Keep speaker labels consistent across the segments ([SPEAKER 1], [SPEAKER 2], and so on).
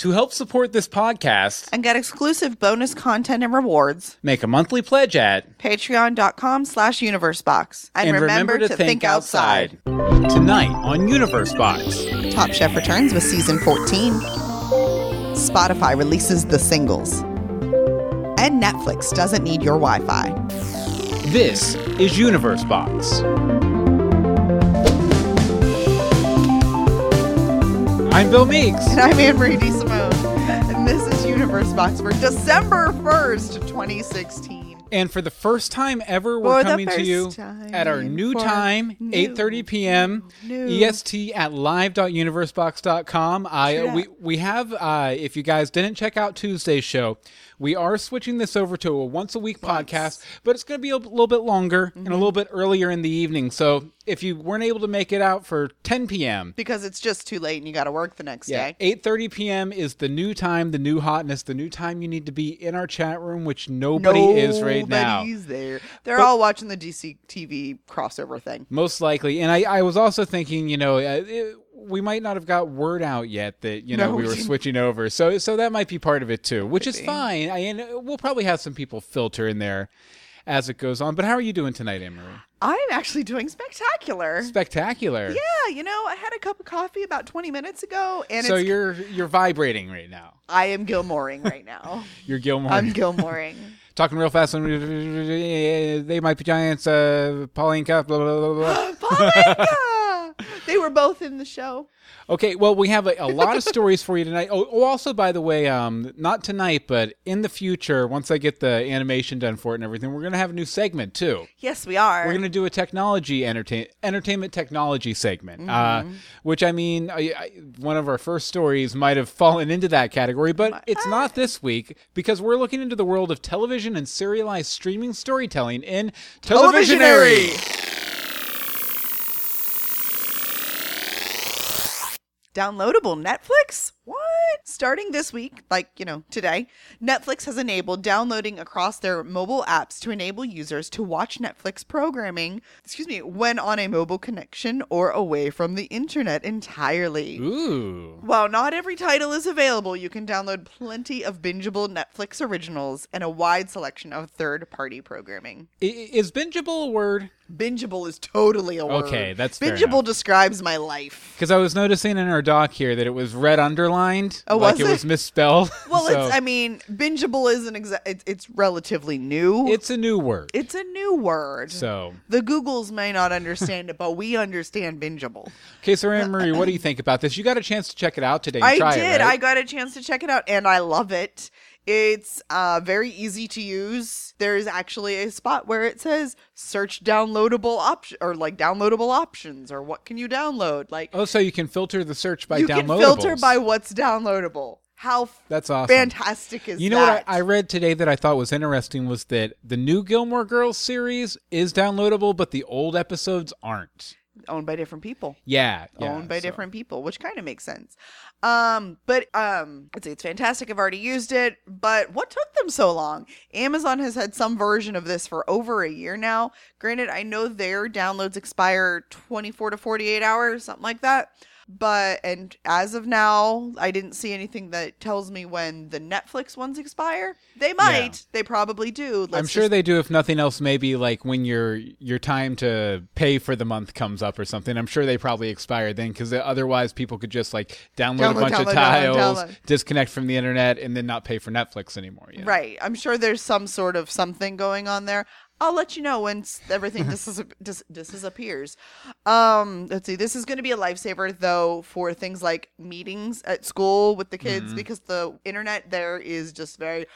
[SPEAKER 1] To help support this podcast,
[SPEAKER 2] and get exclusive bonus content and rewards.
[SPEAKER 1] make a monthly pledge at
[SPEAKER 2] Patreon.com slash universebox. And,
[SPEAKER 1] remember, to, think, outside. Tonight on Universe Box.
[SPEAKER 2] Top Chef returns with season 14. Spotify releases the singles. And Netflix doesn't need your Wi Fi.
[SPEAKER 1] This is Universe Box. I'm Bill Meeks.
[SPEAKER 2] And I'm Anne Marie DeSimone. And this is Universe Box for December 1st, 2016.
[SPEAKER 1] And for the first time ever, we're
[SPEAKER 2] For
[SPEAKER 1] coming to you at our new time,
[SPEAKER 2] new,
[SPEAKER 1] 8:30 p.m.
[SPEAKER 2] new.
[SPEAKER 1] EST at live.universebox.com. I we we have uh, if you guys didn't check out Tuesday's show, we are switching this over to a once a week podcast, but it's going to be a little bit longer and a
[SPEAKER 2] Mm-hmm.
[SPEAKER 1] little bit earlier in the evening. So if you weren't able to make it out for 10 p.m.
[SPEAKER 2] Because it's just too late and you got to work the next
[SPEAKER 1] Yeah,
[SPEAKER 2] day.
[SPEAKER 1] 8:30 p.m. is the new time, the new hotness, the new time you need to be in our chat room, which nobody is right now.
[SPEAKER 2] Nobody's there. They're
[SPEAKER 1] But-
[SPEAKER 2] all watching the DC TV crossover thing.
[SPEAKER 1] Most likely. And I, I was also thinking, you know, uh, it, we might not have got word out yet that, you know,
[SPEAKER 2] No,
[SPEAKER 1] we
[SPEAKER 2] we
[SPEAKER 1] were switching over. So so that might be part of it too, which is fine. I, and we'll probably have some people filter in there as it goes on. But how are you doing tonight, Marie?
[SPEAKER 2] I'm actually doing spectacular.
[SPEAKER 1] Spectacular.
[SPEAKER 2] yeah, you know, I had a cup of coffee about 20 minutes ago, and
[SPEAKER 1] So you're you're vibrating right now.
[SPEAKER 2] I am Gilmoreing right now.
[SPEAKER 1] You're Gilmore.
[SPEAKER 2] I'm Gilmoreing.
[SPEAKER 1] Talking real fast. They might be giants. Uh, Pauline. Blah, blah, blah, blah.
[SPEAKER 2] they were both in the show.
[SPEAKER 1] Okay, well, we have a, a lot of stories for you tonight. Oh, oh, also, by the way, um, not tonight, but in the future, once I get the animation done for it and everything, we're going to have a new segment too.
[SPEAKER 2] Yes, we are.
[SPEAKER 1] We're going to do a technology entertain entertainment technology segment, uh, which I mean, I, I, one of our first stories might have fallen into that category, but it's not this week because we're looking into the world of television and serialized streaming storytelling in Televisionary.
[SPEAKER 2] Downloadable Netflix? What? Starting this week, like, you know, today, Netflix has enabled downloading across their mobile apps to enable users to watch Netflix programming, excuse me, when on a mobile connection or away from the internet entirely.
[SPEAKER 1] Ooh.
[SPEAKER 2] While not every title is available, you can download plenty of bingeable Netflix originals and a wide selection of third party programming.
[SPEAKER 1] Is bingeable a word?
[SPEAKER 2] Bingeable is totally a word.
[SPEAKER 1] Okay, that's
[SPEAKER 2] Bingeable describes my life.
[SPEAKER 1] Because I was noticing in our doc here that it was red underlined,
[SPEAKER 2] Oh,
[SPEAKER 1] like
[SPEAKER 2] was
[SPEAKER 1] it
[SPEAKER 2] it?
[SPEAKER 1] was misspelled.
[SPEAKER 2] Well,
[SPEAKER 1] So,
[SPEAKER 2] it's I mean, bingeable isn't exa- it's, it's relatively new.
[SPEAKER 1] it's a new word.
[SPEAKER 2] it's a new word.
[SPEAKER 1] so,
[SPEAKER 2] the Googles may not understand it, but we understand bingeable.
[SPEAKER 1] okay, so Anne Marie, what do you think about this? You got a chance to check it out today.
[SPEAKER 2] I did.
[SPEAKER 1] It,
[SPEAKER 2] I got a chance to check it out, and I love it. It's uh, very easy to use. There's actually a spot where it says search downloadable option or like downloadable options or what can you download. Like
[SPEAKER 1] oh, so you can filter the search by
[SPEAKER 2] you can filter by what's downloadable. How
[SPEAKER 1] That's awesome.
[SPEAKER 2] fantastic is
[SPEAKER 1] You know
[SPEAKER 2] that?
[SPEAKER 1] what I, I read today that I thought was interesting was that the new Gilmore Girls series is downloadable, but the old episodes aren't.
[SPEAKER 2] Owned by different people.
[SPEAKER 1] Yeah, yeah,
[SPEAKER 2] owned by
[SPEAKER 1] so-
[SPEAKER 2] different people, which kind of makes sense. Um, but um, say it's fantastic. I've already used it, but what took them so long? Amazon has had some version of this for over a year now. Granted, I know their downloads expire 24 to 48 hours, something like that. But and as of now, I didn't see anything that tells me when the Netflix ones expire. They might. They probably do.
[SPEAKER 1] I'm sure
[SPEAKER 2] just-
[SPEAKER 1] they do. If nothing else, maybe like when your your time to pay for the month comes up or something. I'm sure they probably expire then because otherwise people could just like download, a
[SPEAKER 2] Download,
[SPEAKER 1] bunch of
[SPEAKER 2] download, download,
[SPEAKER 1] tiles,
[SPEAKER 2] download.
[SPEAKER 1] disconnect from the internet, and then not pay for Netflix anymore. you know?
[SPEAKER 2] Right. I'm sure there's some sort of something going on there. I'll let you know once everything dis- dis- disappears. Um, let's see. This is going to be a lifesaver though for things like meetings at school with the kids
[SPEAKER 1] Mm-hmm.
[SPEAKER 2] because the internet there is just very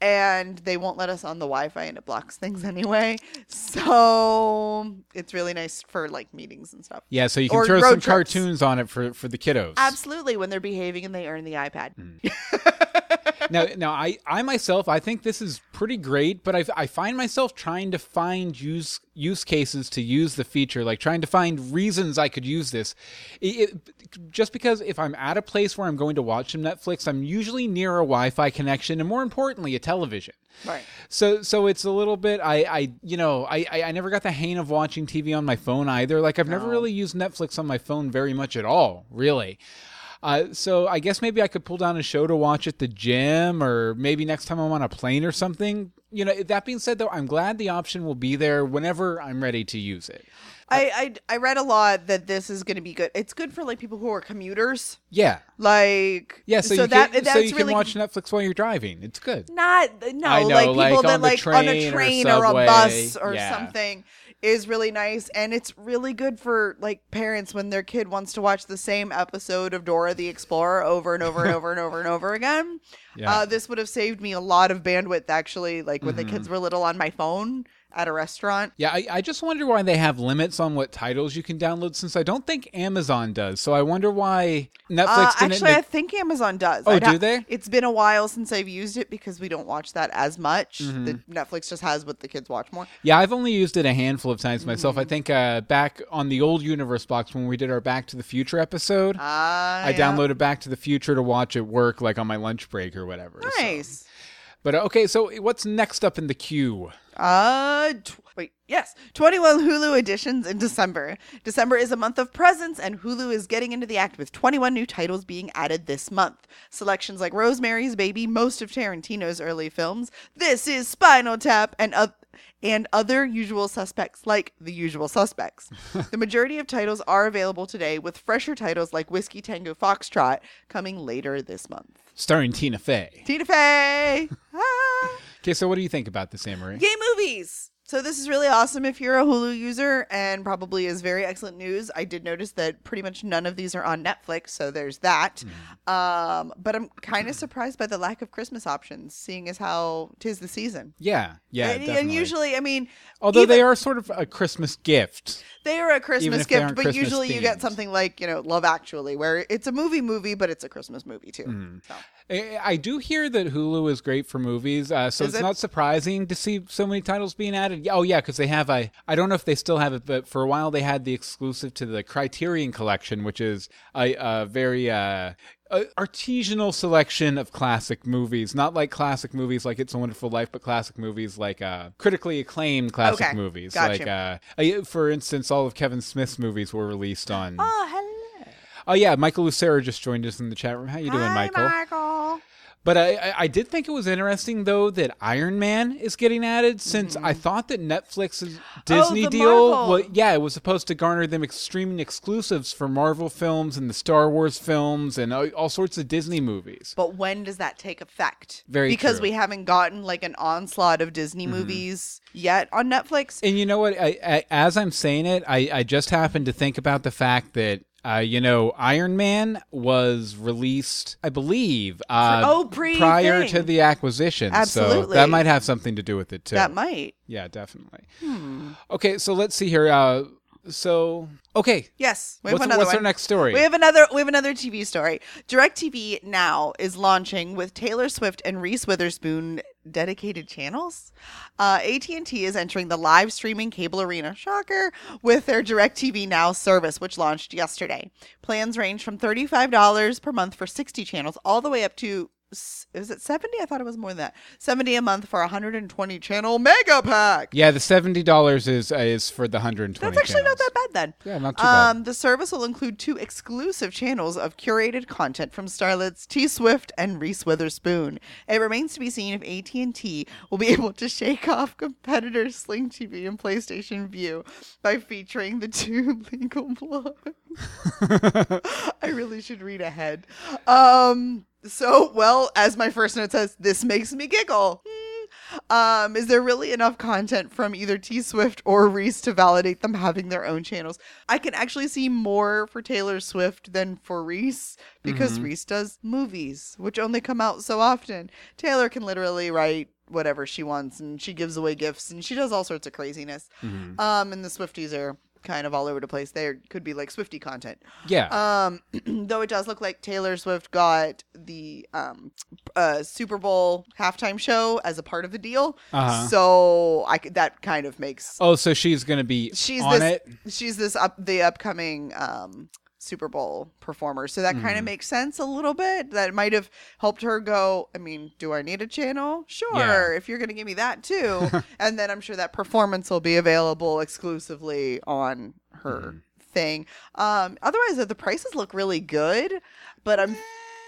[SPEAKER 2] and they won't let us on the Wi-Fi and it blocks things anyway. So it's really nice for like meetings and stuff.
[SPEAKER 1] Yeah, so you can
[SPEAKER 2] Or
[SPEAKER 1] throw some
[SPEAKER 2] trips.
[SPEAKER 1] cartoons on it for for the kiddos.
[SPEAKER 2] Absolutely, when they're behaving and they earn the iPad.
[SPEAKER 1] now, now I, I myself, I think this is pretty great, but I, I find myself trying to find use use cases to use the feature, like trying to find reasons I could use this. It, it- just because if I'm at a place where I'm going to watch some Netflix, I'm usually near a Wi-Fi connection, and more importantly, a television.
[SPEAKER 2] Right.
[SPEAKER 1] So so it's a little bit I I you know I I, I never got the hang of watching TV on my phone either. Like I've never really used Netflix on my phone very much at all, really. Uh, so I guess maybe I could pull down a show to watch at the gym, or maybe next time I'm on a plane or something. You know, that being said, though, I'm glad the option will be there whenever I'm ready to use it.
[SPEAKER 2] I, I I read a lot that this is going to be good. It's good for like people who are commuters.
[SPEAKER 1] Yeah,
[SPEAKER 2] Like
[SPEAKER 1] yeah. So, you
[SPEAKER 2] that
[SPEAKER 1] can,
[SPEAKER 2] that's
[SPEAKER 1] so you
[SPEAKER 2] really
[SPEAKER 1] can watch Netflix while you're driving. It's good.
[SPEAKER 2] not no
[SPEAKER 1] know,
[SPEAKER 2] like people
[SPEAKER 1] like
[SPEAKER 2] that like on a
[SPEAKER 1] train or
[SPEAKER 2] or, a bus or
[SPEAKER 1] yeah.
[SPEAKER 2] something is really nice and it's really good for like parents when their kid wants to watch the same episode of Dora the Explorer over and over and over and over and over again.
[SPEAKER 1] Yeah. Mm-hmm.
[SPEAKER 2] Uh, this would have saved me a lot of bandwidth actually like when the kids were little on my phone at a restaurant.
[SPEAKER 1] Yeah, I, I just wonder why they have limits on what titles you can download since I don't think Amazon does. So I wonder why Netflix
[SPEAKER 2] Uh,
[SPEAKER 1] didn't
[SPEAKER 2] actually, I
[SPEAKER 1] make-
[SPEAKER 2] think Amazon does.
[SPEAKER 1] Oh,
[SPEAKER 2] I'd
[SPEAKER 1] do they?
[SPEAKER 2] It's been a while since I've used it because we don't watch that as much.
[SPEAKER 1] Mm-hmm.
[SPEAKER 2] The Netflix just has what the kids watch more.
[SPEAKER 1] Yeah, I've only used it a handful of times myself.
[SPEAKER 2] Mm.
[SPEAKER 1] I think uh, back on the old Universe box when we did our Back to the Future episode,
[SPEAKER 2] Ah,
[SPEAKER 1] I
[SPEAKER 2] yeah.
[SPEAKER 1] downloaded Back to the Future to watch at work, like on my lunch break or whatever. so-
[SPEAKER 2] Nice.
[SPEAKER 1] But uh, okay, so what's next up in the queue?
[SPEAKER 2] Uh, tw- wait, yes, 21 Hulu editions in December. December is a month of presents, and Hulu is getting into the act with 21 new titles being added this month. Selections like Rosemary's Baby, most of Tarantino's early films, This is Spinal Tap, and oth- and other usual suspects like The Usual Suspects. the majority of titles are available today, with fresher titles like Whiskey Tango Foxtrot coming later this month.
[SPEAKER 1] Starring Tina Fey.
[SPEAKER 2] Tina Fey! Ah.
[SPEAKER 1] Okay, so what do you think about this, Amory?
[SPEAKER 2] Gay movies. So this is really awesome if you're a Hulu user and probably is very excellent news. I did notice that pretty much none of these are on Netflix, so there's that. Um, but I'm kind of surprised by the lack of Christmas options, seeing as how tis the season.
[SPEAKER 1] Yeah, yeah,
[SPEAKER 2] and, and usually, I mean,
[SPEAKER 1] Although
[SPEAKER 2] even-
[SPEAKER 1] they are sort of a Christmas gift.
[SPEAKER 2] they are a Christmas gift, but
[SPEAKER 1] Christmas
[SPEAKER 2] usually you get something like you know Love Actually, where it's a movie movie, but it's a Christmas movie too.
[SPEAKER 1] Mm-hmm.
[SPEAKER 2] So.
[SPEAKER 1] I I do hear that Hulu is great for movies, uh, so
[SPEAKER 2] Is
[SPEAKER 1] it's
[SPEAKER 2] it?
[SPEAKER 1] not surprising to see so many titles being added. Yeah, Oh yeah, because they have a. I don't know if they still have it, but for a while they had the exclusive to the Criterion Collection, which is a, a very uh, a artisanal selection of classic movies. Not like classic movies like It's a Wonderful Life, but classic movies like uh, critically acclaimed classic
[SPEAKER 2] Okay,
[SPEAKER 1] movies.
[SPEAKER 2] gotcha.
[SPEAKER 1] Like, uh, for instance, all of Kevin Smith's movies were released on.
[SPEAKER 2] Oh, hello.
[SPEAKER 1] Oh yeah, Michael Lucero just joined us in the chat room. How you doing,
[SPEAKER 2] Hi,
[SPEAKER 1] Michael?
[SPEAKER 2] Michael.
[SPEAKER 1] But I, I, did think it was interesting though that Iron Man is getting added since I thought that Netflix's Disney
[SPEAKER 2] Mm-hmm. Oh,
[SPEAKER 1] deal, Marvel!—yeah, it was supposed to garner them streaming exclusives for Marvel films and the Star Wars films and all, all sorts of Disney movies.
[SPEAKER 2] But when does that take effect?
[SPEAKER 1] Very
[SPEAKER 2] because
[SPEAKER 1] true. Mm-hmm.
[SPEAKER 2] we haven't gotten like an onslaught of Disney movies yet on Netflix.
[SPEAKER 1] And you know what? I, I, as I'm saying it, I, I just happened to think about the fact that. Uh, you know, Iron Man was released, I believe, uh,
[SPEAKER 2] oh, pre-
[SPEAKER 1] prior
[SPEAKER 2] thing.
[SPEAKER 1] to the acquisition. So
[SPEAKER 2] Absolutely.
[SPEAKER 1] that might have something to do with it too.
[SPEAKER 2] that might.
[SPEAKER 1] Yeah, definitely.
[SPEAKER 2] Hmm.
[SPEAKER 1] Okay, so let's see here. Uh, so okay,
[SPEAKER 2] Yes, we have
[SPEAKER 1] what's,
[SPEAKER 2] another
[SPEAKER 1] what's
[SPEAKER 2] one.
[SPEAKER 1] our next story?
[SPEAKER 2] We have another. We have another TV story. DirecTV now is launching with Taylor Swift and Reese Witherspoon dedicated channels. Uh, AT and T is entering the live streaming cable arena. Shocker! With their DirecTV Now service, which launched yesterday. Plans range from thirty five dollars per month for sixty channels, all the way up to. Is it 70? I thought it was more than that. 70 a month for a 120 channel mega pack.
[SPEAKER 1] yeah, the seventy dollars is uh, is for the hundred and twenty.
[SPEAKER 2] That's actually not that bad then.
[SPEAKER 1] Yeah, not too bad.
[SPEAKER 2] Um, the service will include two exclusive channels of curated content from starlets T Swift and Reese Witherspoon. It remains to be seen if AT&T will be able to shake off competitors Sling TV and PlayStation Vue by featuring the two legal blogs I really should read ahead. Um, so, well, as my first note says, this makes me giggle. Hmm. Um, is there really enough content from either T Swift or Reese to validate them having their own channels? I can actually see more for Taylor Swift than for Reese because Reese does movies, which only come out so often. Taylor can literally write whatever she wants and she gives away gifts and she does all sorts of craziness. Um, and the Swifties are kind of all over the place. There could be like Swifty content.
[SPEAKER 1] yeah,
[SPEAKER 2] Um, though it does look like Taylor Swift got the um uh Super Bowl halftime show as a part of the deal.
[SPEAKER 1] Uh-huh.
[SPEAKER 2] So I could, that kind of makes
[SPEAKER 1] oh, so she's gonna be
[SPEAKER 2] she's
[SPEAKER 1] on
[SPEAKER 2] this
[SPEAKER 1] it.
[SPEAKER 2] she's this up the upcoming um Super Bowl performer. So that kind
[SPEAKER 1] Mm-hmm.
[SPEAKER 2] of makes sense a little bit. That might have helped her go, I mean, do I need a channel? Sure,
[SPEAKER 1] Yeah.
[SPEAKER 2] if you're going to give me that too. and then I'm sure that performance will be available exclusively on her
[SPEAKER 1] Mm-hmm.
[SPEAKER 2] thing. Um, otherwise, the prices look really good, but I'm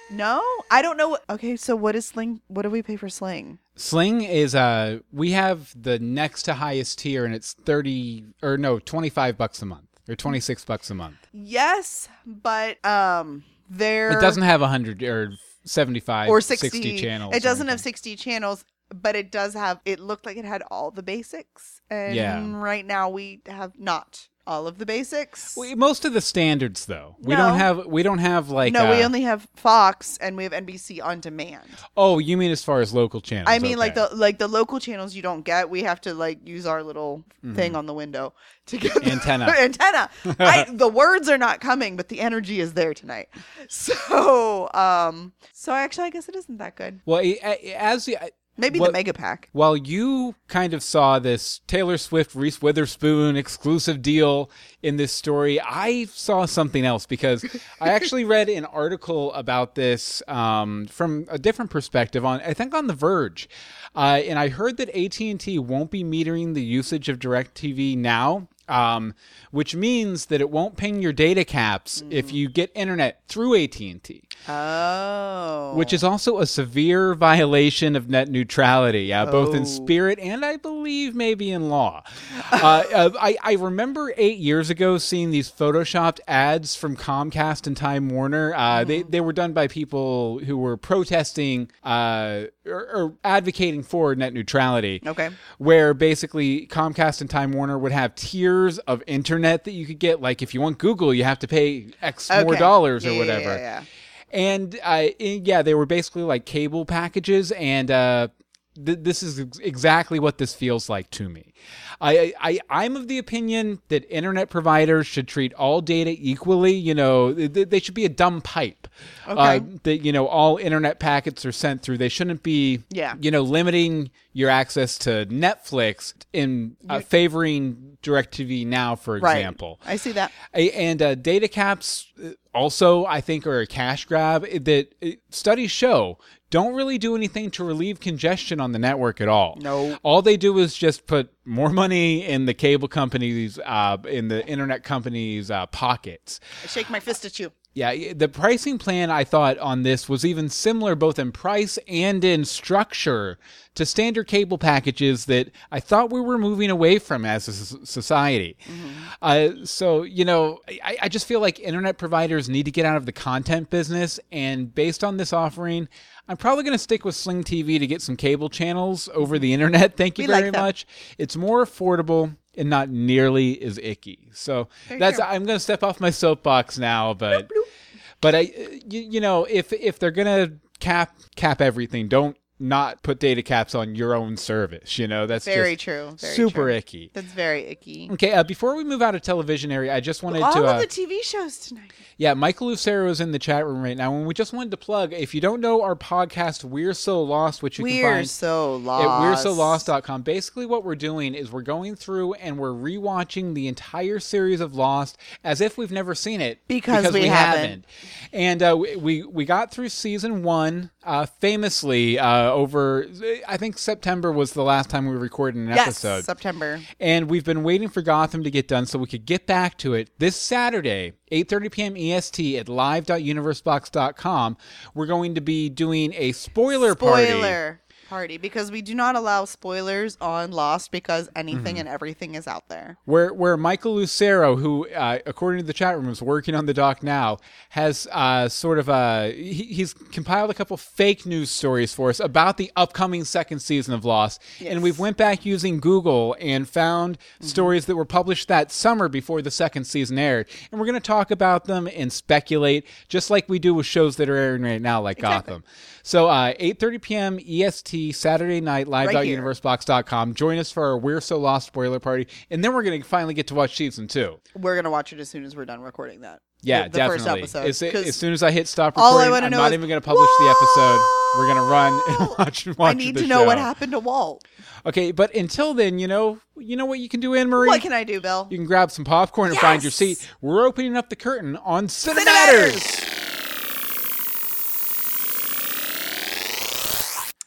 [SPEAKER 2] no, I don't know. Okay, so what is Sling? What do we pay for Sling?
[SPEAKER 1] Sling is uh we have the next to highest tier and it's 30 or no, 25 bucks a month or 26 bucks a month.
[SPEAKER 2] Yes, but um, there
[SPEAKER 1] It doesn't have 100 or 75
[SPEAKER 2] or
[SPEAKER 1] 60,
[SPEAKER 2] 60,
[SPEAKER 1] channels.
[SPEAKER 2] It doesn't have 60 channels, but it does have. It looked like it had all the basics, and
[SPEAKER 1] Yeah.
[SPEAKER 2] right now we have not all of the basics.
[SPEAKER 1] We- most of the standards though. We don't have we don't have like
[SPEAKER 2] no, we
[SPEAKER 1] uh,
[SPEAKER 2] only have Fox and we have NBC on demand.
[SPEAKER 1] Oh, you mean as far as local channels?
[SPEAKER 2] I mean, like the like the local channels you don't get. We have to like use our little thing on the window to get the-
[SPEAKER 1] Mm-hmm. Antenna.
[SPEAKER 2] antenna. I, the words are not coming, but the energy is there tonight. So, um, so actually, I guess it isn't that good.
[SPEAKER 1] Well, a- a- as the,
[SPEAKER 2] Maybe
[SPEAKER 1] What-
[SPEAKER 2] the mega pack.
[SPEAKER 1] while you kind of saw this Taylor Swift Reese Witherspoon exclusive deal in this story, I saw something else because I actually read an article about this um, from a different perspective on I think on The Verge, uh, and I heard that AT and T won't be metering the usage of DirecTV now. Um, which means that it won't ping your data caps if you get internet through AT&T
[SPEAKER 2] Oh,
[SPEAKER 1] which is also a severe violation of net neutrality, uh, both
[SPEAKER 2] Oh.
[SPEAKER 1] in spirit and I believe maybe in law. uh, uh, I, I remember eight years ago seeing these photoshopped ads from Comcast and Time Warner. Uh, They they were done by people who were protesting uh, or, or advocating for net neutrality
[SPEAKER 2] okay.
[SPEAKER 1] where basically Comcast and Time Warner would have tiers of internet that you could get. Like if you want Google, you have to pay X more dollars
[SPEAKER 2] Yeah,
[SPEAKER 1] or
[SPEAKER 2] yeah,
[SPEAKER 1] whatever.
[SPEAKER 2] yeah, yeah.
[SPEAKER 1] And uh, yeah, they were basically like cable packages, and uh, th- this is ex- exactly what this feels like to me. I, I I'm of the opinion that internet providers should treat all data equally. You know, th- they should be a dumb pipe.
[SPEAKER 2] Okay.
[SPEAKER 1] Uh, that you know all internet packets are sent through. They shouldn't be.
[SPEAKER 2] Yeah.
[SPEAKER 1] You know, limiting your access to Netflix in uh, favoring DirecTV Now, for
[SPEAKER 2] Right.
[SPEAKER 1] example.
[SPEAKER 2] I see that.
[SPEAKER 1] And uh, data caps uh, also, I think, are a cash grab that uh, studies show don't really do anything to relieve congestion on the network at all.
[SPEAKER 2] No.
[SPEAKER 1] All they do is just put more money in the cable companies, uh, in the internet companies' uh, pockets.
[SPEAKER 2] I shake my fist at you.
[SPEAKER 1] Yeah, the pricing plan I thought on this was even similar both in price and in structure to standard cable packages that I thought we were moving away from as a society. Uh, so, you know, I, I just feel like internet providers need to get out of the content business. And based on this offering, I'm probably going to stick with Sling TV to get some cable channels over the internet. Thank you
[SPEAKER 2] We like
[SPEAKER 1] very
[SPEAKER 2] that.
[SPEAKER 1] much. It's more affordable and not nearly as icky. So
[SPEAKER 2] Very
[SPEAKER 1] that's. I'm going to step off my soapbox now, but but I you, you know if if they're going to cap cap everything, don't not put data caps on your own service. You know that's
[SPEAKER 2] Very true. Very
[SPEAKER 1] super
[SPEAKER 2] true.
[SPEAKER 1] icky.
[SPEAKER 2] That's very icky.
[SPEAKER 1] Okay, uh, before we move out of television area, I just wanted
[SPEAKER 2] All
[SPEAKER 1] to.
[SPEAKER 2] of
[SPEAKER 1] Uh,
[SPEAKER 2] the TV shows tonight.
[SPEAKER 1] yeah, Michael Lucero is in the chat room right now, and we just wanted to plug. If you don't know our podcast, We're So Lost, which you can
[SPEAKER 2] We're
[SPEAKER 1] find
[SPEAKER 2] so
[SPEAKER 1] at
[SPEAKER 2] lost.
[SPEAKER 1] we're so lost.com basically what we're doing is we're going through and we're rewatching the entire series of lost as if we've never seen it
[SPEAKER 2] Because we haven't.
[SPEAKER 1] and uh, we- we we got through season one uh, famously uh, over i think september was the last time we recorded an
[SPEAKER 2] Yes,
[SPEAKER 1] episode
[SPEAKER 2] September.
[SPEAKER 1] and we've been waiting for Gotham to get done so we could get back to it this Saturday, 8:30 p.m. EST at live.universebox.com. We're going to be doing a spoiler, party.
[SPEAKER 2] Spoiler party because we do not allow spoilers on Lost because anything
[SPEAKER 1] Mm-hmm.
[SPEAKER 2] and everything is out there.
[SPEAKER 1] where where Michael Lucero, who uh, according to the chat room is working on the doc now, has uh, sort of uh, he, he's compiled a couple fake news stories for us about the upcoming second season of Lost, and we've went back using Google and found stories that were published that summer before the second season aired, and we're going to talk about them and speculate, just like we do with shows that are airing right now, like Gotham. So uh, 8:30 p.m. EST Saturday night live.universebox.com. Join us for our We're So Lost spoiler party, and then we're going to finally get to watch season two.
[SPEAKER 2] We're gonna watch it as soon as we're done recording that.
[SPEAKER 1] Yeah,
[SPEAKER 2] the, the
[SPEAKER 1] definitely.
[SPEAKER 2] first episode.
[SPEAKER 1] As, as soon as I hit stop
[SPEAKER 2] all I
[SPEAKER 1] recording, I'm
[SPEAKER 2] know
[SPEAKER 1] not
[SPEAKER 2] is,
[SPEAKER 1] even going to publish the episode. We're going to run and watch. watch
[SPEAKER 2] I need to know what happened to Walt.
[SPEAKER 1] Okay, but until then, you know, you know what you can do, Anne Marie.
[SPEAKER 2] What can I do, Bill?
[SPEAKER 1] you can grab some popcorn and find your seat. We're opening up the curtain on Cinematters.
[SPEAKER 2] Cinematters!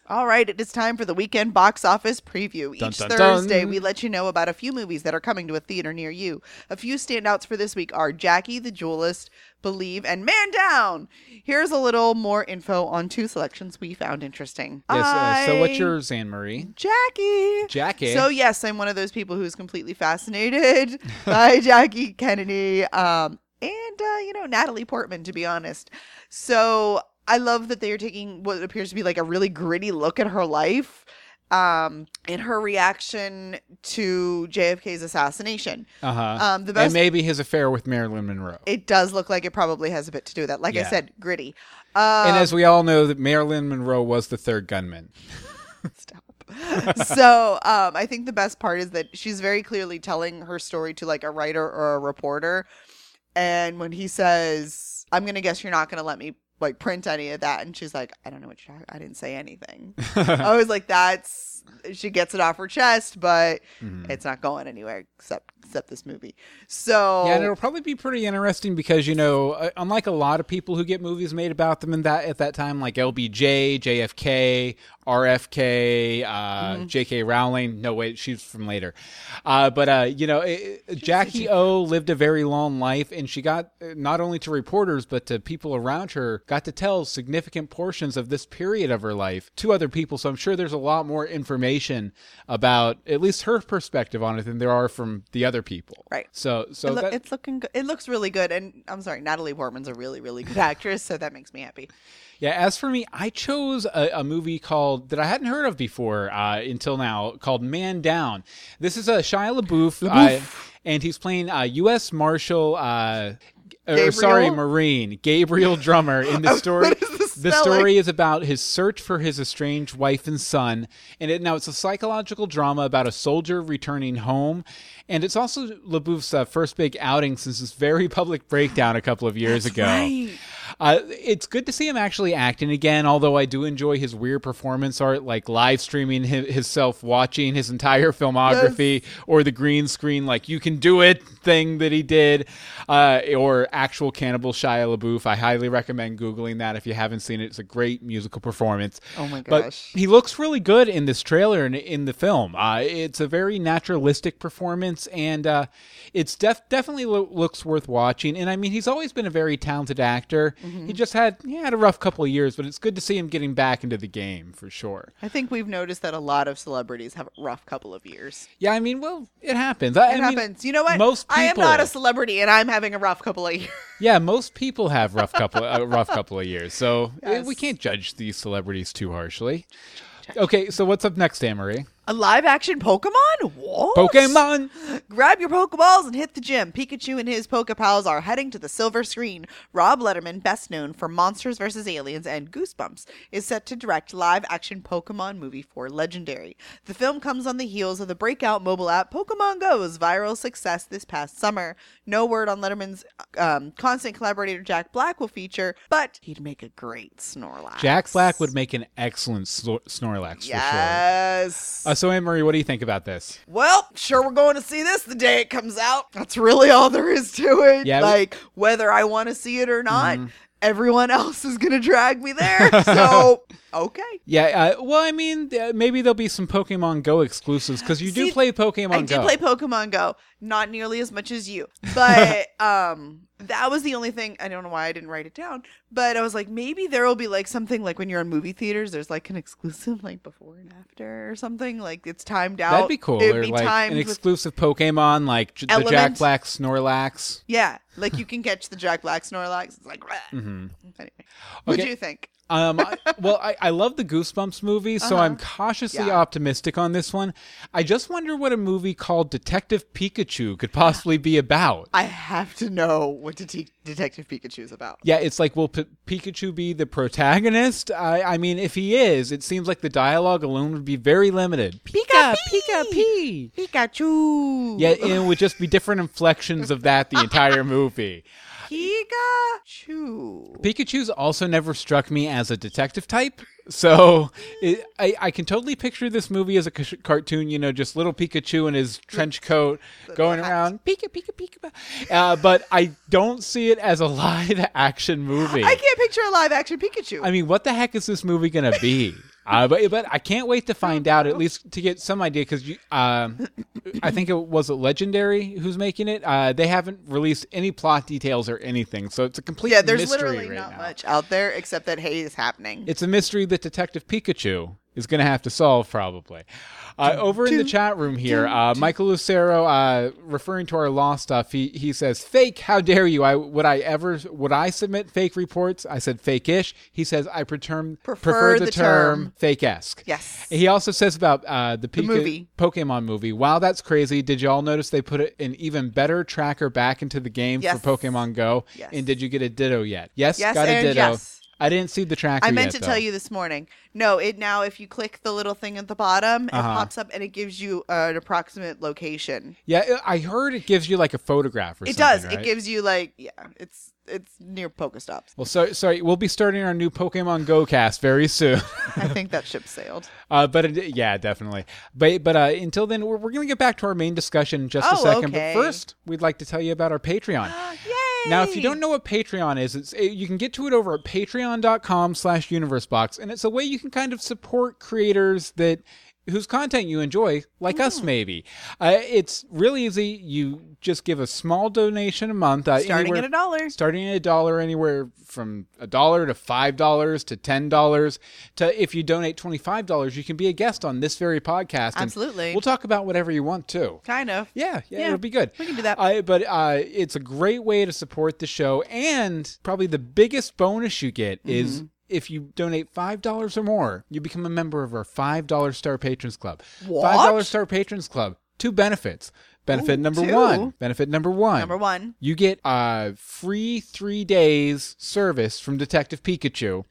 [SPEAKER 2] All right, it is time for the weekend box office preview. Each
[SPEAKER 1] dun,
[SPEAKER 2] Thursday,
[SPEAKER 1] dun.
[SPEAKER 2] we let you know about a few movies that are coming to a theater near you. A few standouts for this week are Jackie the Duelist, Believe, and Man Down. Here's a little more info on two selections we found interesting.
[SPEAKER 1] Yes. Uh, so what's yours, Anne Marie?
[SPEAKER 2] Jackie?
[SPEAKER 1] Jackie.
[SPEAKER 2] So yes, I'm one of those people who's completely fascinated by Jackie Kennedy, um, and uh, you know Natalie Portman. To be honest, so I love that they are taking what appears to be like a really gritty look at her life, um, and her reaction to JFK's assassination.
[SPEAKER 1] Uh huh.
[SPEAKER 2] Um, the best.
[SPEAKER 1] and maybe his affair with Marilyn Monroe.
[SPEAKER 2] it does look like it probably has a bit to do with that. Like I said, gritty. Um,
[SPEAKER 1] and as we all know, that Marilyn Monroe was the third gunman.
[SPEAKER 2] Stop. so um, I think the best part is that she's very clearly telling her story to like a writer or a reporter. And when he says, I'm going to guess you're not going to let me like print any of that. And she's like, I don't know what you're talking I didn't say anything. I was like, that's, she gets it off her chest, but
[SPEAKER 1] Mhm.
[SPEAKER 2] it's not going anywhere except, except this movie. So
[SPEAKER 1] Yeah, and it'll probably be pretty interesting because you know, uh, unlike a lot of people who get movies made about them in that at that time, like LBJ, JFK, RFK, uh,
[SPEAKER 2] Mm-hmm.
[SPEAKER 1] J.K. Rowling. No, wait, she's from later. Uh, but uh, you know, it, Jackie O lived a very long life, and she got uh, not only to reporters but to people around her got to tell significant portions of this period of her life to other people. So I'm sure there's a lot more information about at least her perspective on it than there are from the other people.
[SPEAKER 2] Right.
[SPEAKER 1] So, so
[SPEAKER 2] it loo-
[SPEAKER 1] that,
[SPEAKER 2] it's looking good. It looks really good. And I'm sorry, Natalie Portman's a really, really good actress. So that makes me happy.
[SPEAKER 1] Yeah, as for me, I chose a, a movie called that I hadn't heard of before uh, until now, called Man Down. This is a Shia LaBeouf, uh, and he's playing uh, U.S. Marshal. Uh, or, sorry, Marine Gabriel Drummer in the story.
[SPEAKER 2] The
[SPEAKER 1] story is about his search for his estranged wife and son, and it now it's a psychological drama about a soldier returning home, and it's also LaBeouf's uh, first big outing since his very public breakdown a couple of years ago.
[SPEAKER 2] Right.
[SPEAKER 1] Uh, it's good to see him actually acting again, although I do enjoy his weird performance art, like live streaming hi- himself watching his entire filmography or the green screen, like you can do it thing that he did, uh, or actual Cannibal Shia LaBeouf. I highly recommend Googling that if you haven't seen it. It's a great musical performance.
[SPEAKER 2] Oh my gosh.
[SPEAKER 1] But he looks really good in this trailer and in the film. Uh, it's a very naturalistic performance, and uh, it's def- definitely lo- looks worth watching. And I mean, he's always been a very talented actor.
[SPEAKER 2] Mm-hmm.
[SPEAKER 1] He just had he had a rough couple of years, but it's good to see him getting back into the game for sure.
[SPEAKER 2] I think we've noticed that a lot of celebrities have a rough couple of years.
[SPEAKER 1] Yeah, I mean, well, it happens. I,
[SPEAKER 2] It
[SPEAKER 1] I mean,
[SPEAKER 2] happens. You know what?
[SPEAKER 1] most
[SPEAKER 2] I am not a celebrity, and I'm having a rough couple of years.
[SPEAKER 1] yeah, most people have rough couple a rough couple of years, so uh,
[SPEAKER 2] Yes.
[SPEAKER 1] we can't judge these celebrities too harshly. Okay, so what's up next, Amory?
[SPEAKER 2] A live action Pokemon? What?
[SPEAKER 1] Pokemon.
[SPEAKER 2] Grab your Pokeballs and hit the gym. Pikachu and his Pokepals are heading to the silver screen. Rob Letterman, best known for Monsters vs. Aliens and Goosebumps, is set to direct live action Pokemon movie for Legendary. The film comes on the heels of the breakout mobile app Pokemon Go's viral success this past summer. No word on Letterman's um, constant collaborator Jack Black will feature, but he'd make a great Snorlax.
[SPEAKER 1] Jack Black would make an excellent snor- Snorlax for sure.
[SPEAKER 2] Yes.
[SPEAKER 1] So, Anne Marie, what do you think about this?
[SPEAKER 2] Well, sure, we're going to see this the day it comes out. That's really all there is to it.
[SPEAKER 1] Yeah, we- Mm-hmm.
[SPEAKER 2] like whether I want to see it or not, everyone else is going to drag me there. So, okay.
[SPEAKER 1] Yeah, uh, well, I mean, uh, maybe there'll be some Pokemon Go exclusives because you do play Pokemon Go.
[SPEAKER 2] I
[SPEAKER 1] Go.
[SPEAKER 2] did play Pokemon Go, not nearly as much as you, but um, that was the only thing. I don't know why I didn't write it down, but I was like, maybe there will be like something like when you're in movie theaters, there's like an exclusive like before and after or something like it's timed out.
[SPEAKER 1] That'd be cool.
[SPEAKER 2] It'd
[SPEAKER 1] or
[SPEAKER 2] be
[SPEAKER 1] like
[SPEAKER 2] timed
[SPEAKER 1] an exclusive Pokemon, like J- the Jack Black Snorlax.
[SPEAKER 2] Yeah, like you can catch the Jack Black Snorlax. It's like,
[SPEAKER 1] mm-hmm.
[SPEAKER 2] anyway. What do
[SPEAKER 1] Okay.
[SPEAKER 2] you think?
[SPEAKER 1] Um, I, well, I, I love the Goosebumps movie, so
[SPEAKER 2] Uh-huh.
[SPEAKER 1] I'm cautiously
[SPEAKER 2] Yeah.
[SPEAKER 1] optimistic on this one. I just wonder what a movie called Detective Pikachu could possibly be about.
[SPEAKER 2] I have to know what Det- Detective Pikachu is about.
[SPEAKER 1] Yeah, it's like, will P- Pikachu be the protagonist? I, I mean, if he is, it seems like the dialogue alone would be very limited.
[SPEAKER 2] Pika,
[SPEAKER 1] Pika, P.
[SPEAKER 2] Pikachu.
[SPEAKER 1] Yeah, and it would just be different inflections of that the entire movie.
[SPEAKER 2] Pikachu.
[SPEAKER 1] Pikachu's also never struck me as a detective type, so it, I, I can totally picture this movie as a c- cartoon. You know, just little Pikachu in his trench coat going around, Pika, Pika, Pika. Uh, but I don't see it as a live action movie.
[SPEAKER 2] I can't picture a live action Pikachu.
[SPEAKER 1] I mean, what the heck is this movie gonna be? Uh, but but I can't wait to find out at least to get some idea because um, I think it was it Legendary who's making it. Uh, they haven't released any plot details or anything, so it's a complete
[SPEAKER 2] Yeah, there's
[SPEAKER 1] mystery
[SPEAKER 2] literally
[SPEAKER 1] right
[SPEAKER 2] not
[SPEAKER 1] now.
[SPEAKER 2] much out there except that hey is happening.
[SPEAKER 1] It's a mystery that Detective Pikachu is going to have to solve, probably. Uh, over in the chat room here, uh, Michael Lucero, uh, referring to our Lost stuff, he, he says, "Fake? How dare you? I would I ever would I submit fake reports?" I said, "Fake-ish." He says, "I prefer
[SPEAKER 2] Prefer
[SPEAKER 1] the,
[SPEAKER 2] the
[SPEAKER 1] term,
[SPEAKER 2] term.
[SPEAKER 1] fake-esque."
[SPEAKER 2] Yes.
[SPEAKER 1] He also says about uh, the, Pika-
[SPEAKER 2] movie.
[SPEAKER 1] Pokemon movie. Wow, that's crazy. Did you all notice they put an even better tracker back into the game
[SPEAKER 2] Yes.
[SPEAKER 1] for Pokemon Go?
[SPEAKER 2] Yes.
[SPEAKER 1] And did you get a Ditto yet? Yes,
[SPEAKER 2] Yes
[SPEAKER 1] got a Ditto.
[SPEAKER 2] yes.
[SPEAKER 1] I didn't see the tracker.
[SPEAKER 2] I meant
[SPEAKER 1] yet,
[SPEAKER 2] to
[SPEAKER 1] though.
[SPEAKER 2] tell you this morning. No, it now if you click the little thing at the bottom, it
[SPEAKER 1] Uh-huh.
[SPEAKER 2] pops up and it gives you an approximate location.
[SPEAKER 1] Yeah, I heard it gives you like a photograph or
[SPEAKER 2] It
[SPEAKER 1] something.
[SPEAKER 2] does.
[SPEAKER 1] right?
[SPEAKER 2] It gives you like yeah, it's it's near Pokestops.
[SPEAKER 1] Well, so, sorry, we'll be starting our new Pokemon Go cast very soon.
[SPEAKER 2] I think that ship sailed.
[SPEAKER 1] uh, but it, yeah, definitely. But but uh, until then, we're, we're going to get back to our main discussion in just a
[SPEAKER 2] Oh,
[SPEAKER 1] second.
[SPEAKER 2] okay.
[SPEAKER 1] But first, we'd like to tell you about our Patreon. Now, if you don't know what Patreon is, it's it, you can get to it over at patreon.com slash universebox, and it's a way you can kind of support creators that whose content you enjoy, like
[SPEAKER 2] Hmm.
[SPEAKER 1] us maybe. Uh, it's really easy. You just give a small donation a month. Uh,
[SPEAKER 2] starting
[SPEAKER 1] anywhere-
[SPEAKER 2] at a dollar.
[SPEAKER 1] starting at a dollar anywhere from a dollar to five dollars to ten dollars to if you donate twenty five dollars you can be a guest on this very podcast
[SPEAKER 2] Absolutely.
[SPEAKER 1] we'll talk about whatever you want too
[SPEAKER 2] Kind of.
[SPEAKER 1] yeah yeah,
[SPEAKER 2] Yeah,
[SPEAKER 1] it'll be good
[SPEAKER 2] we can do that.
[SPEAKER 1] I, but uh, it's a great way to support the show and probably the biggest bonus you get
[SPEAKER 2] Mm-hmm.
[SPEAKER 1] is if you donate five dollars or more, you become a member of our five dollar Star Patrons Club.
[SPEAKER 2] What?
[SPEAKER 1] Five dollar Star Patrons Club. Two benefits. Benefit
[SPEAKER 2] Ooh,
[SPEAKER 1] number
[SPEAKER 2] two.
[SPEAKER 1] one. Benefit number one.
[SPEAKER 2] Number one.
[SPEAKER 1] You get a free three days service from Detective Pikachu.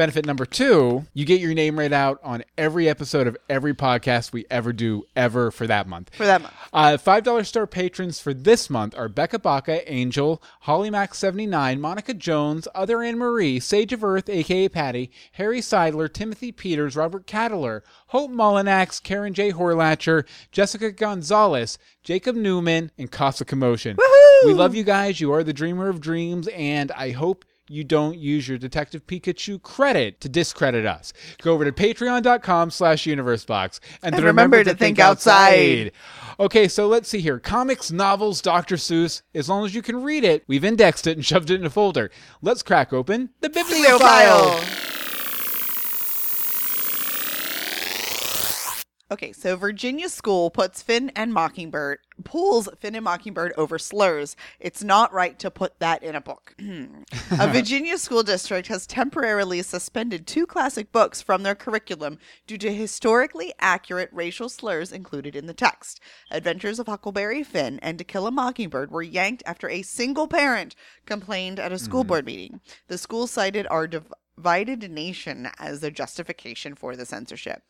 [SPEAKER 1] Benefit number two, you get your name read out on every episode of every podcast we ever do, ever for that month.
[SPEAKER 2] For that month.
[SPEAKER 1] Uh, $5 star patrons for this month are Becca Baca, Angel, Hollymac79, Monica Jones, Other Anne Marie, Sage of Earth, aka Patty, Harry Seidler, Timothy Peters, Robert Cadler, Hope Mullinax, Karen J. Horlatcher, Jessica Gonzalez, Jacob Newman, and Casa Commotion.
[SPEAKER 2] Woohoo!
[SPEAKER 1] We love you guys. You are the dreamer of dreams, and I hope you don't use your Detective Pikachu credit to discredit us. Go over to patreon.com slash universebox and,
[SPEAKER 2] And remember to think outside.
[SPEAKER 1] Okay, so let's see here. Comics, novels, Dr. Seuss. As long as you can read it, we've indexed it and shoved it in a folder. Let's crack open the. Bibliophile.
[SPEAKER 2] Okay, so Virginia School puts Finn and Mockingbird, pulls Finn and Mockingbird over slurs. It's not right to put that in a book. a Virginia school district has temporarily suspended two classic books from their curriculum due to historically accurate racial slurs included in the text. Adventures of Huckleberry Finn and To Kill a Mockingbird were yanked after a single parent complained at a school hmm. board meeting. The school cited our div- divided nation as a justification for the censorship.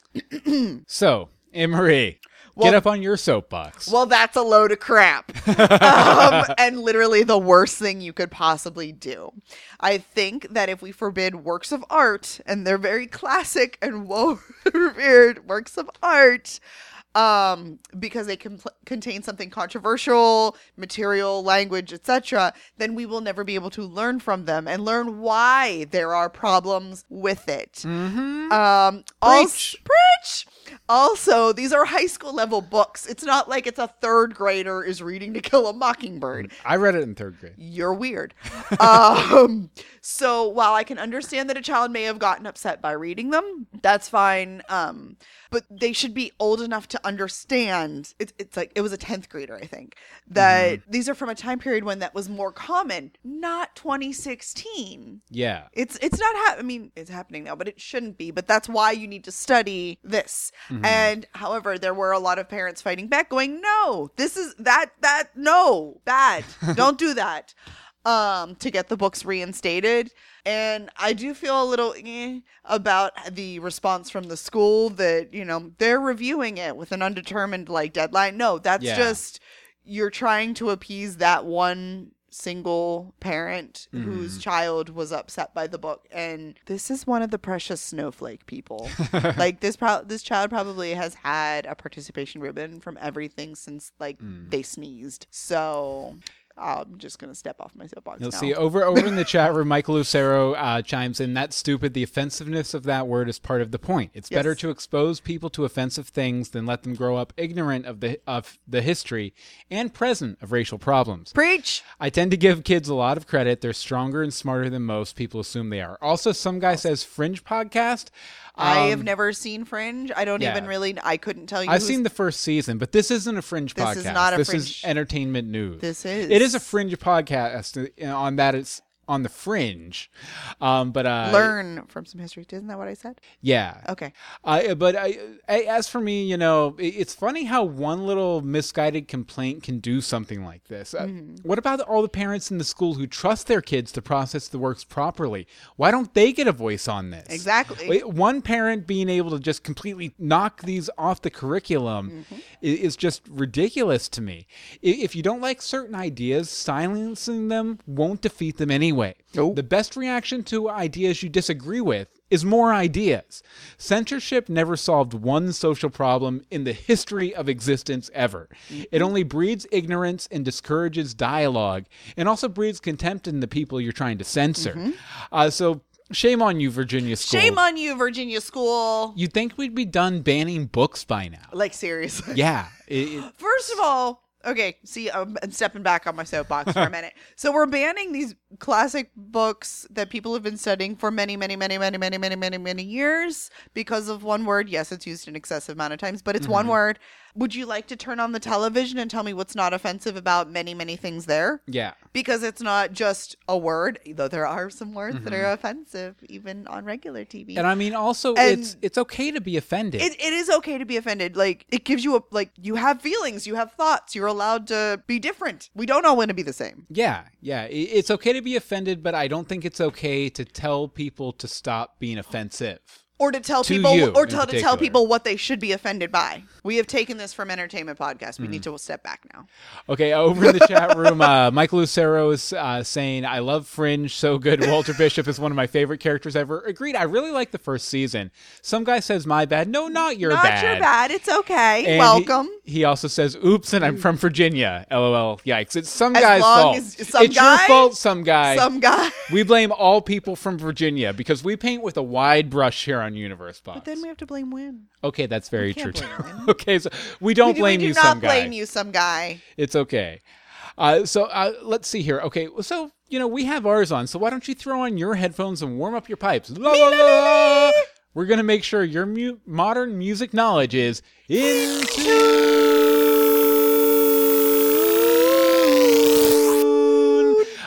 [SPEAKER 1] So, Anne Marie, get up on your soapbox.
[SPEAKER 2] Well, that's a load of crap. um, and literally the worst thing you could possibly do. I think that if we forbid works of art, and they're very classic and well revered works of art, um, because they compl- contain something controversial, material, language, etc., then we will never be able to learn from them and learn why there are problems with it.
[SPEAKER 1] mm-hmm.
[SPEAKER 2] Um,
[SPEAKER 1] Preach.
[SPEAKER 2] Preach. Also, these are high school level books. It's not like it's a third grader is reading To Kill a Mockingbird.
[SPEAKER 1] I read it in third grade.
[SPEAKER 2] You're weird. um, so while I can understand that a child may have gotten upset by reading them, that's fine. Um, but they should be old enough to understand. It's it's like it was a tenth grader, I think, that mm-hmm. these are from a time period when that was more common, not 2016
[SPEAKER 1] Yeah.
[SPEAKER 2] it's it's not ha- i mean it's happening now but it shouldn't be but that's why you need to study this. Mm-hmm. And however there were a lot of parents fighting back going no this is that that no bad. Don't do that um to get the books reinstated. And i do feel a little eh, about the response from the school that you know they're reviewing it with an undetermined like deadline. No that's
[SPEAKER 1] Yeah.
[SPEAKER 2] just you're trying to appease that one single parent whose child was upset by the book. And this is one of the precious snowflake people. Like this pro- this child probably has had a participation ribbon from everything since like they sneezed. So I'm just gonna step off my soapbox.
[SPEAKER 1] You'll
[SPEAKER 2] now.
[SPEAKER 1] see over over in the chat room, Michael Lucero uh, chimes in. That's stupid. The offensiveness of that word is part of the point. It's better to expose people to offensive things than let them grow up ignorant of the of the history and present of racial problems.
[SPEAKER 2] Preach.
[SPEAKER 1] I tend to give kids a lot of credit. They're stronger and smarter than most people assume they are. Also, some guy says Fringe podcast.
[SPEAKER 2] I have
[SPEAKER 1] Um,
[SPEAKER 2] never seen Fringe. I don't
[SPEAKER 1] yeah.
[SPEAKER 2] even really. I couldn't tell you.
[SPEAKER 1] I've seen the first season, but this isn't a Fringe
[SPEAKER 2] This
[SPEAKER 1] podcast.
[SPEAKER 2] is not a
[SPEAKER 1] this
[SPEAKER 2] Fringe-
[SPEAKER 1] is entertainment news.
[SPEAKER 2] This is.
[SPEAKER 1] It is a Fringe podcast. uh, On that, it's on the fringe. Um, but uh,
[SPEAKER 2] learn from some history. Isn't that what I said?
[SPEAKER 1] Yeah.
[SPEAKER 2] Okay.
[SPEAKER 1] I, but I, I, as for me, you know, it- it's funny how one little misguided complaint can do something like this. Uh,
[SPEAKER 2] Mm-hmm.
[SPEAKER 1] what about all the parents in the school who trust their kids to process the works properly? Why don't they get a voice on this?
[SPEAKER 2] Exactly.
[SPEAKER 1] One parent being able to just completely knock these off the curriculum
[SPEAKER 2] Mm-hmm.
[SPEAKER 1] i- is just ridiculous to me. If you don't like certain ideas, silencing them won't defeat them anyway.
[SPEAKER 2] Nope.
[SPEAKER 1] The best reaction to ideas you disagree with is more ideas. Censorship never solved one social problem in the history of existence ever. It only breeds ignorance and discourages dialogue, and also breeds contempt in the people you're trying to censor. Uh, so, shame on you, Virginia School.
[SPEAKER 2] Shame on you, Virginia School.
[SPEAKER 1] You'd think we'd be done banning books by now.
[SPEAKER 2] Like seriously.
[SPEAKER 1] Yeah. it-
[SPEAKER 2] First of all, okay, see, I'm, I'm stepping back on my soapbox for a minute. So we're banning these classic books that people have been studying for many, many, many, many, many, many, many, many years because of one word. Yes, it's used an excessive amount of times, but it's one mm-hmm. word. Would you like to turn on the television and tell me what's not offensive about many, many things there?
[SPEAKER 1] yeah.
[SPEAKER 2] Because it's not just a word, though there are some words that are mm-hmm. offensive even on regular TV.
[SPEAKER 1] And I mean, also,
[SPEAKER 2] And-
[SPEAKER 1] it's it's okay to be offended.
[SPEAKER 2] it, it is okay to be offended. Like it gives you a like you have feelings, you have thoughts. You're allowed to be different. We don't all want to be the same.
[SPEAKER 1] Yeah, yeah. It's okay to be offended, but I don't think it's okay to tell people to stop being offensive.
[SPEAKER 2] Or to tell
[SPEAKER 1] To
[SPEAKER 2] people,
[SPEAKER 1] you,
[SPEAKER 2] or tell to tell people what they should be offended by. We have taken this from entertainment podcast. We need
[SPEAKER 1] Mm-hmm.
[SPEAKER 2] to step back now.
[SPEAKER 1] Okay, over in the chat room, uh, Michael Lucero is uh, saying, I love Fringe, so good. Walter Bishop is one of my favorite characters ever. Agreed, I really like the first season. Some guy says, my bad. No, not your
[SPEAKER 2] Not
[SPEAKER 1] bad.
[SPEAKER 2] Not your bad. It's okay.
[SPEAKER 1] And
[SPEAKER 2] Welcome.
[SPEAKER 1] He, he also says, oops, and I'm from Virginia. LOL. Yikes. It's some
[SPEAKER 2] As
[SPEAKER 1] guy's fault.
[SPEAKER 2] some
[SPEAKER 1] it's
[SPEAKER 2] guy?
[SPEAKER 1] your fault, some guy.
[SPEAKER 2] Some guy.
[SPEAKER 1] We blame all people from Virginia because we paint with a wide brush here on Universe Box.
[SPEAKER 2] But then we have to blame Win.
[SPEAKER 1] Okay, that's very true too. okay, so we don't
[SPEAKER 2] we, do-
[SPEAKER 1] blame
[SPEAKER 2] we do
[SPEAKER 1] you,
[SPEAKER 2] not
[SPEAKER 1] some guy.
[SPEAKER 2] blame you, some guy.
[SPEAKER 1] It's okay. Uh, so uh, let's see here. Okay, so you know we have ours on. So why don't you throw on your headphones and warm up your pipes? La, la, la. We're gonna make sure your mu- modern music knowledge is in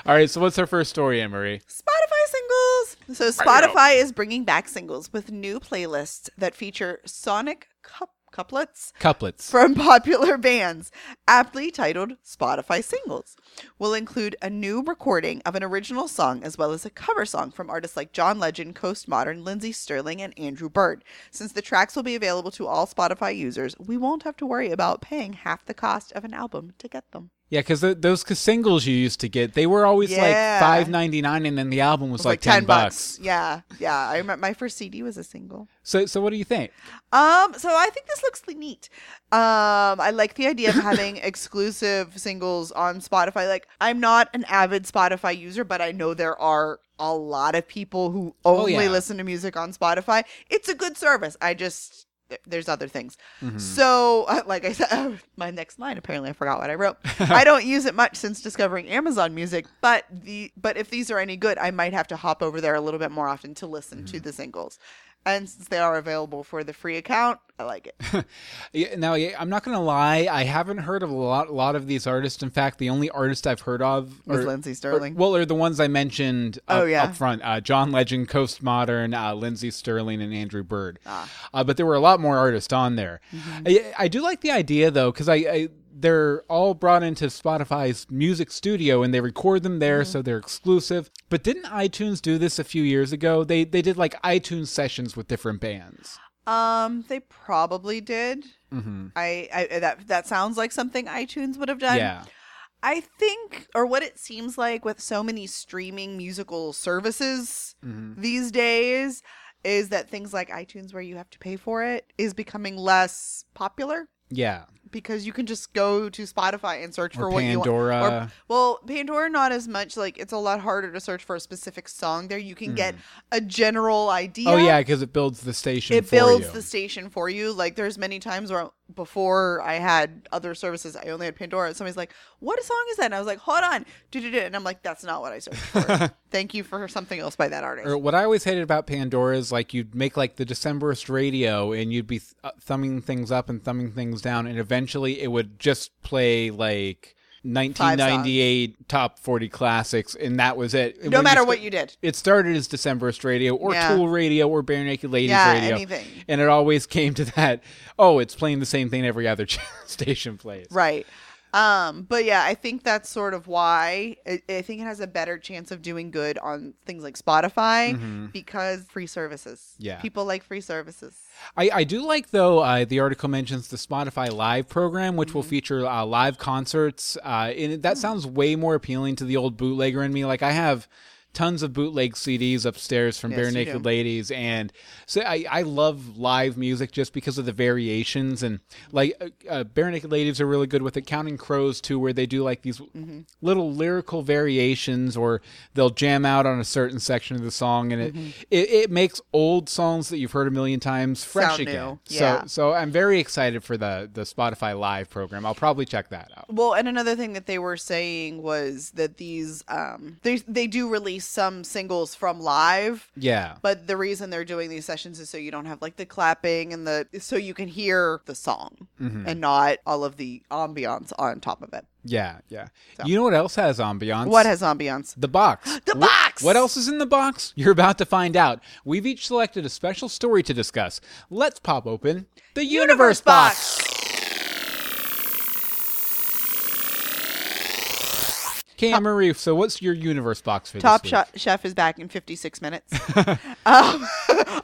[SPEAKER 1] All right. So what's our first story, Marie?
[SPEAKER 2] Spotify singles. So Spotify is bringing back singles with new playlists that feature sonic cup- couplets
[SPEAKER 1] Couplets.
[SPEAKER 2] from popular bands, aptly titled Spotify Singles. Will include a new recording of an original song as well as a cover song from artists like John Legend, Coast Modern, Lindsey Stirling, and Andrew Bird. Since the tracks will be available to all Spotify users, we won't have to worry about paying half the cost of an album to get them.
[SPEAKER 1] Yeah, because th- those singles you used to get, they were always
[SPEAKER 2] Yeah.
[SPEAKER 1] like five ninety nine, and then the album was,
[SPEAKER 2] It's
[SPEAKER 1] like, ten bucks.
[SPEAKER 2] Yeah, yeah. I remember my first CD was a single.
[SPEAKER 1] So, so what do you think?
[SPEAKER 2] Um, so I think this looks neat. Um, I like the idea of having exclusive singles on Spotify. Like, I'm not an avid Spotify user, but I know there are a lot of people who only
[SPEAKER 1] Oh, yeah.
[SPEAKER 2] listen to music on Spotify. It's a good service. I just there's other things.
[SPEAKER 1] Mm-hmm.
[SPEAKER 2] So, uh, like I said, my next line apparently I forgot what I wrote. I don't use it much since discovering Amazon Music, but the but if these are any good, I might have to hop over there a little bit more often to listen to
[SPEAKER 1] Mm-hmm.
[SPEAKER 2] the singles. And since they are available for the free account, I like it.
[SPEAKER 1] Yeah, now, yeah, I'm not gonna lie. I haven't heard of a lot, lot of these artists. In fact, the only artist I've heard of
[SPEAKER 2] Was Lindsey Stirling.
[SPEAKER 1] well, are the ones I mentioned. Up,
[SPEAKER 2] Oh, yeah.
[SPEAKER 1] up front. Uh, John Legend, Coast Modern, uh, Lindsey Stirling, and Andrew Bird.
[SPEAKER 2] Ah.
[SPEAKER 1] Uh, but there were a lot more artists on there.
[SPEAKER 2] Mm-hmm.
[SPEAKER 1] I, I do like the idea though, because I, I they're all brought into Spotify's music studio and they record them there,
[SPEAKER 2] Mm-hmm.
[SPEAKER 1] so they're exclusive. But didn't iTunes do this a few years ago? They they did like iTunes sessions with different bands.
[SPEAKER 2] Um, they probably did.
[SPEAKER 1] hmm
[SPEAKER 2] I, I that that sounds like something iTunes would have done.
[SPEAKER 1] Yeah.
[SPEAKER 2] I think, or what it seems like with so many streaming musical services
[SPEAKER 1] Mhm.
[SPEAKER 2] these days, is that things like iTunes, where you have to pay for it, is becoming less popular.
[SPEAKER 1] Yeah.
[SPEAKER 2] Because you can just go to Spotify and search
[SPEAKER 1] Or
[SPEAKER 2] for what you want.
[SPEAKER 1] Pandora.
[SPEAKER 2] Or, well, Pandora not as much. Like it's a lot harder to search for a specific song there. You can get a general idea.
[SPEAKER 1] Oh yeah, because it builds the station.
[SPEAKER 2] It builds
[SPEAKER 1] you.
[SPEAKER 2] the station for you. Like there's many times where before I had other services, I only had Pandora. Somebody's like, "What song is that?" And I was like, "Hold on," and I'm like, "That's not what I searched for." Thank you for something else by that artist.
[SPEAKER 1] Or what I always hated about Pandora is like you'd make like the Decemberist radio and you'd be th- uh, thumbing things up and thumbing things down, and eventually it would just play like 1998 top 40 classics, and that was it.
[SPEAKER 2] No
[SPEAKER 1] when
[SPEAKER 2] matter
[SPEAKER 1] sta-
[SPEAKER 2] what you did.
[SPEAKER 1] It started as Decemberist radio or
[SPEAKER 2] Yeah.
[SPEAKER 1] Tool radio or Barenaked Ladies
[SPEAKER 2] Yeah,
[SPEAKER 1] radio.
[SPEAKER 2] anything.
[SPEAKER 1] And it always came to that, oh, it's playing the same thing every other station plays.
[SPEAKER 2] Right. Um, but yeah, I think that's sort of why I, I think it has a better chance of doing good on things like Spotify because free services.
[SPEAKER 1] Mm-hmm. Yeah.
[SPEAKER 2] People like free services.
[SPEAKER 1] I, I do like though uh, the article mentions the Spotify Live program, which
[SPEAKER 2] Mm-hmm.
[SPEAKER 1] will feature uh, live concerts. Uh, and that sounds way more appealing to the old bootlegger in me. Like I have tons of bootleg CDs upstairs from
[SPEAKER 2] Yes,
[SPEAKER 1] Bare Naked
[SPEAKER 2] do.
[SPEAKER 1] Ladies, and so I, I love live music just because of the variations and like uh, uh, Barenaked Ladies are really good with it. Counting Crows too, where they do like these
[SPEAKER 2] Mm-hmm.
[SPEAKER 1] little lyrical variations, or they'll jam out on a certain section of the song, and it, it it makes old songs that you've heard a million times fresh
[SPEAKER 2] Mm-hmm. Sound
[SPEAKER 1] again.
[SPEAKER 2] new.
[SPEAKER 1] So so I'm very excited for the the Spotify Live program. I'll probably check that out.
[SPEAKER 2] Well, and another thing that they were saying was that these um they they do release some singles from live,
[SPEAKER 1] Yeah.
[SPEAKER 2] but the reason they're doing these sessions is so you don't have like the clapping and the so you can hear the song
[SPEAKER 1] Mm-hmm.
[SPEAKER 2] and not all of the ambiance on top of it.
[SPEAKER 1] Yeah, yeah. You know what else has ambiance?
[SPEAKER 2] What has ambiance?
[SPEAKER 1] the box?
[SPEAKER 2] The box!
[SPEAKER 1] What else is in the box? You're about to find out. We've each selected a special story to discuss. Let's pop open the universe, box. Cam Marie, so what's your universe box for
[SPEAKER 2] Top? Chef Chef is back in 56 minutes. um,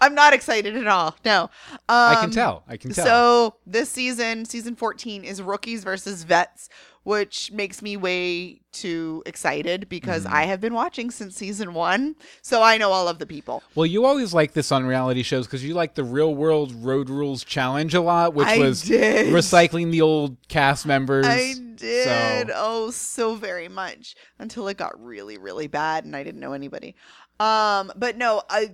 [SPEAKER 2] I'm not excited at all. No. Um,
[SPEAKER 1] I can tell. I can tell.
[SPEAKER 2] So this season, season 14, is rookies versus vets, which makes me way too excited because
[SPEAKER 1] Mm-hmm.
[SPEAKER 2] I have been watching since season one, so I know all of the people.
[SPEAKER 1] Well, you always like this on reality shows because you like the Real World Road Rules Challenge a lot, which
[SPEAKER 2] I
[SPEAKER 1] was
[SPEAKER 2] did.
[SPEAKER 1] recycling the old cast members.
[SPEAKER 2] I did.
[SPEAKER 1] So,
[SPEAKER 2] Oh, so very much until it got really, really bad and I didn't know anybody. Um, but no, I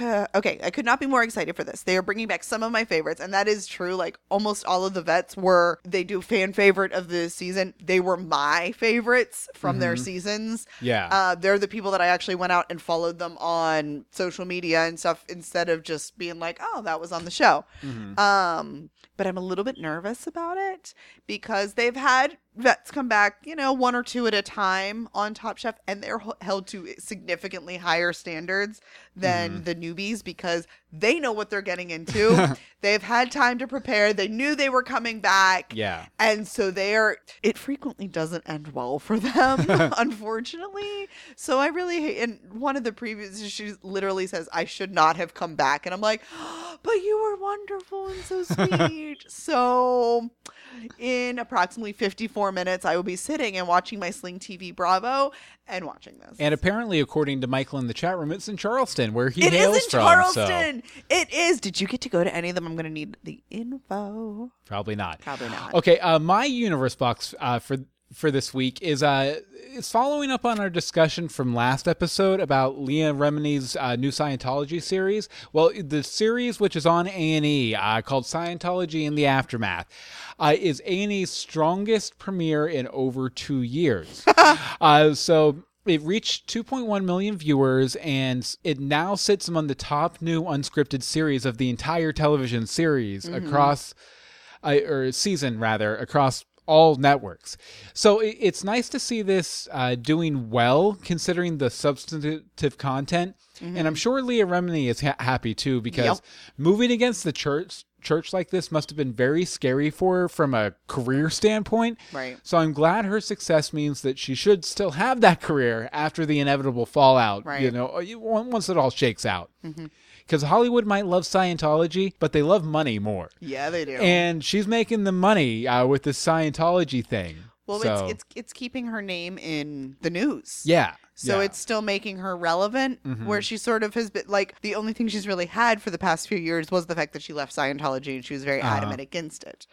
[SPEAKER 2] okay, I could not be more excited for this. They are bringing back some of my favorites, and that is true. Like almost all of the vets were they do fan favorite of the season. They were my favorites from their seasons.
[SPEAKER 1] yeah.
[SPEAKER 2] Uh, they're the people that I actually went out and followed them on social media and stuff instead of just being like, oh, that was on the show. Um, but I'm a little bit nervous about it because they've had vets come back, you know, one or two at a time on Top Chef, and they're held to significantly higher standards than mm-hmm. the newbies because they know what they're getting into. They've had time to prepare. They knew they were coming back.
[SPEAKER 1] yeah.
[SPEAKER 2] And so they're it frequently doesn't end well for them, unfortunately. So I really hate and one of the previous issues literally says, I should not have come back. And I'm like, but you were wonderful and so sweet. so in approximately 54 minutes, I will be sitting and watching my Sling TV Bravo and watching this.
[SPEAKER 1] And apparently, according to Michael in the chat room, it's in Charleston, where he
[SPEAKER 2] It is
[SPEAKER 1] hails
[SPEAKER 2] in
[SPEAKER 1] from.
[SPEAKER 2] Charleston. It is. Did you get to go to any of them? I'm going to need the info.
[SPEAKER 1] Probably not.
[SPEAKER 2] Probably not.
[SPEAKER 1] Okay, uh, my universe box uh, for for this week is uh is following up on our discussion from last episode about Leah Remini's uh, new Scientology series. Well, the series which is on A and E uh, called Scientology and the Aftermath uh, is A and E's strongest premiere in over two years. uh, so. It reached 2.1 million viewers, and it now sits among the top new unscripted series of the entire television series across uh, or season rather across all networks. So it, it's nice to see this uh, doing well considering the substantive content. And I'm sure Leah Remini is ha- happy too because
[SPEAKER 2] Yep.
[SPEAKER 1] moving against the church church like this must have been very scary for her from a career standpoint.
[SPEAKER 2] Right.
[SPEAKER 1] So I'm glad her success means that she should still have that career after the inevitable fallout.
[SPEAKER 2] Right.
[SPEAKER 1] You know, once it all shakes out. Because Hollywood might love Scientology, but they love money more
[SPEAKER 2] Yeah, they do.
[SPEAKER 1] and she's making the money uh, with this Scientology thing.
[SPEAKER 2] well,
[SPEAKER 1] so,
[SPEAKER 2] it's, it's it's keeping her name in the news.
[SPEAKER 1] yeah.
[SPEAKER 2] So
[SPEAKER 1] yeah. Mm-hmm.
[SPEAKER 2] it's still making her relevant, where she sort of has been like the only thing she's really had for the past few years was the fact that she left Scientology and she was very
[SPEAKER 1] Uh-huh.
[SPEAKER 2] adamant against it.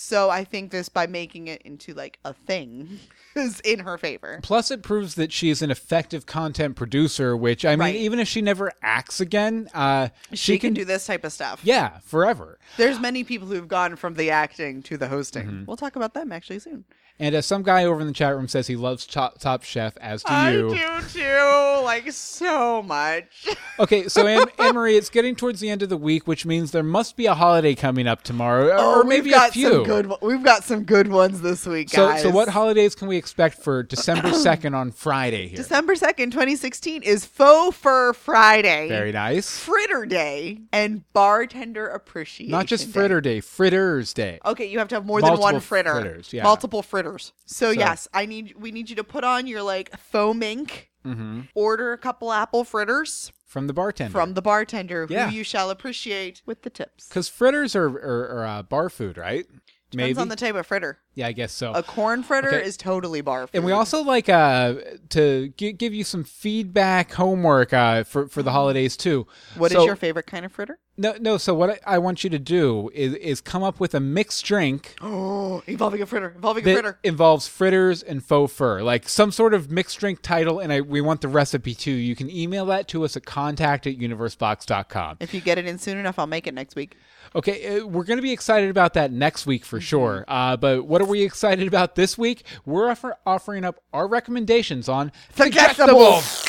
[SPEAKER 2] So I think this by making it into like a thing is in her favor.
[SPEAKER 1] Plus, it proves that she's an effective content producer, which, I mean,
[SPEAKER 2] Right.
[SPEAKER 1] even if she never acts again, uh,
[SPEAKER 2] She, can, do this type of stuff.
[SPEAKER 1] yeah, forever.
[SPEAKER 2] There's many people who've gone from the acting to the hosting.
[SPEAKER 1] Mm-hmm.
[SPEAKER 2] We'll talk about them actually soon.
[SPEAKER 1] And as some guy over in the chat room says he loves Top, Top Chef, as do you.
[SPEAKER 2] I do too, like so much.
[SPEAKER 1] Okay, so Anne, Marie, it's getting towards the end of the week, which means there must be a holiday coming up tomorrow, or, oh, or maybe
[SPEAKER 2] Oh, we've got
[SPEAKER 1] a few.
[SPEAKER 2] some good. We've got some good ones this week,
[SPEAKER 1] so,
[SPEAKER 2] guys.
[SPEAKER 1] so so what holidays can we expect for December second on Friday here?
[SPEAKER 2] December second, twenty sixteen, is Faux Fur Friday.
[SPEAKER 1] Very nice.
[SPEAKER 2] Fritter Day and Bartender Appreciation.
[SPEAKER 1] Not just Fritter Day, Fritters Day.
[SPEAKER 2] Okay, you have to have more than one fritter.
[SPEAKER 1] fritters, yeah.
[SPEAKER 2] Multiple fritters. So,
[SPEAKER 1] So-
[SPEAKER 2] yes, I need we need you to put on your like faux mink.
[SPEAKER 1] hmm
[SPEAKER 2] Order a couple apple fritters
[SPEAKER 1] From the bartender.
[SPEAKER 2] from the bartender,
[SPEAKER 1] Yeah.
[SPEAKER 2] who you shall appreciate with the tips.
[SPEAKER 1] Because fritters are, are, are uh, bar food, right?
[SPEAKER 2] Depends
[SPEAKER 1] Maybe.
[SPEAKER 2] on the type of fritter.
[SPEAKER 1] yeah, I guess so.
[SPEAKER 2] A corn fritter
[SPEAKER 1] Okay.
[SPEAKER 2] is totally bar food.
[SPEAKER 1] And we also like uh, to gi- give you some feedback homework uh, for for the holidays too.
[SPEAKER 2] What is
[SPEAKER 1] So-
[SPEAKER 2] your favorite kind of fritter?
[SPEAKER 1] No, no. So what I, I want you to do is is come up with a mixed drink
[SPEAKER 2] Oh, involving a fritter. Involving a fritter.
[SPEAKER 1] involves fritters and faux fur, like some sort of mixed drink title. And I, we want the recipe too. You can email that to us at contact at universebox.com.
[SPEAKER 2] If you get it in soon enough, I'll make it next week.
[SPEAKER 1] Okay, uh, we're going to be excited about that next week for sure. Uh, but what are we excited about this week? We're offer- offering up our recommendations on
[SPEAKER 2] Suggestible. Squeal.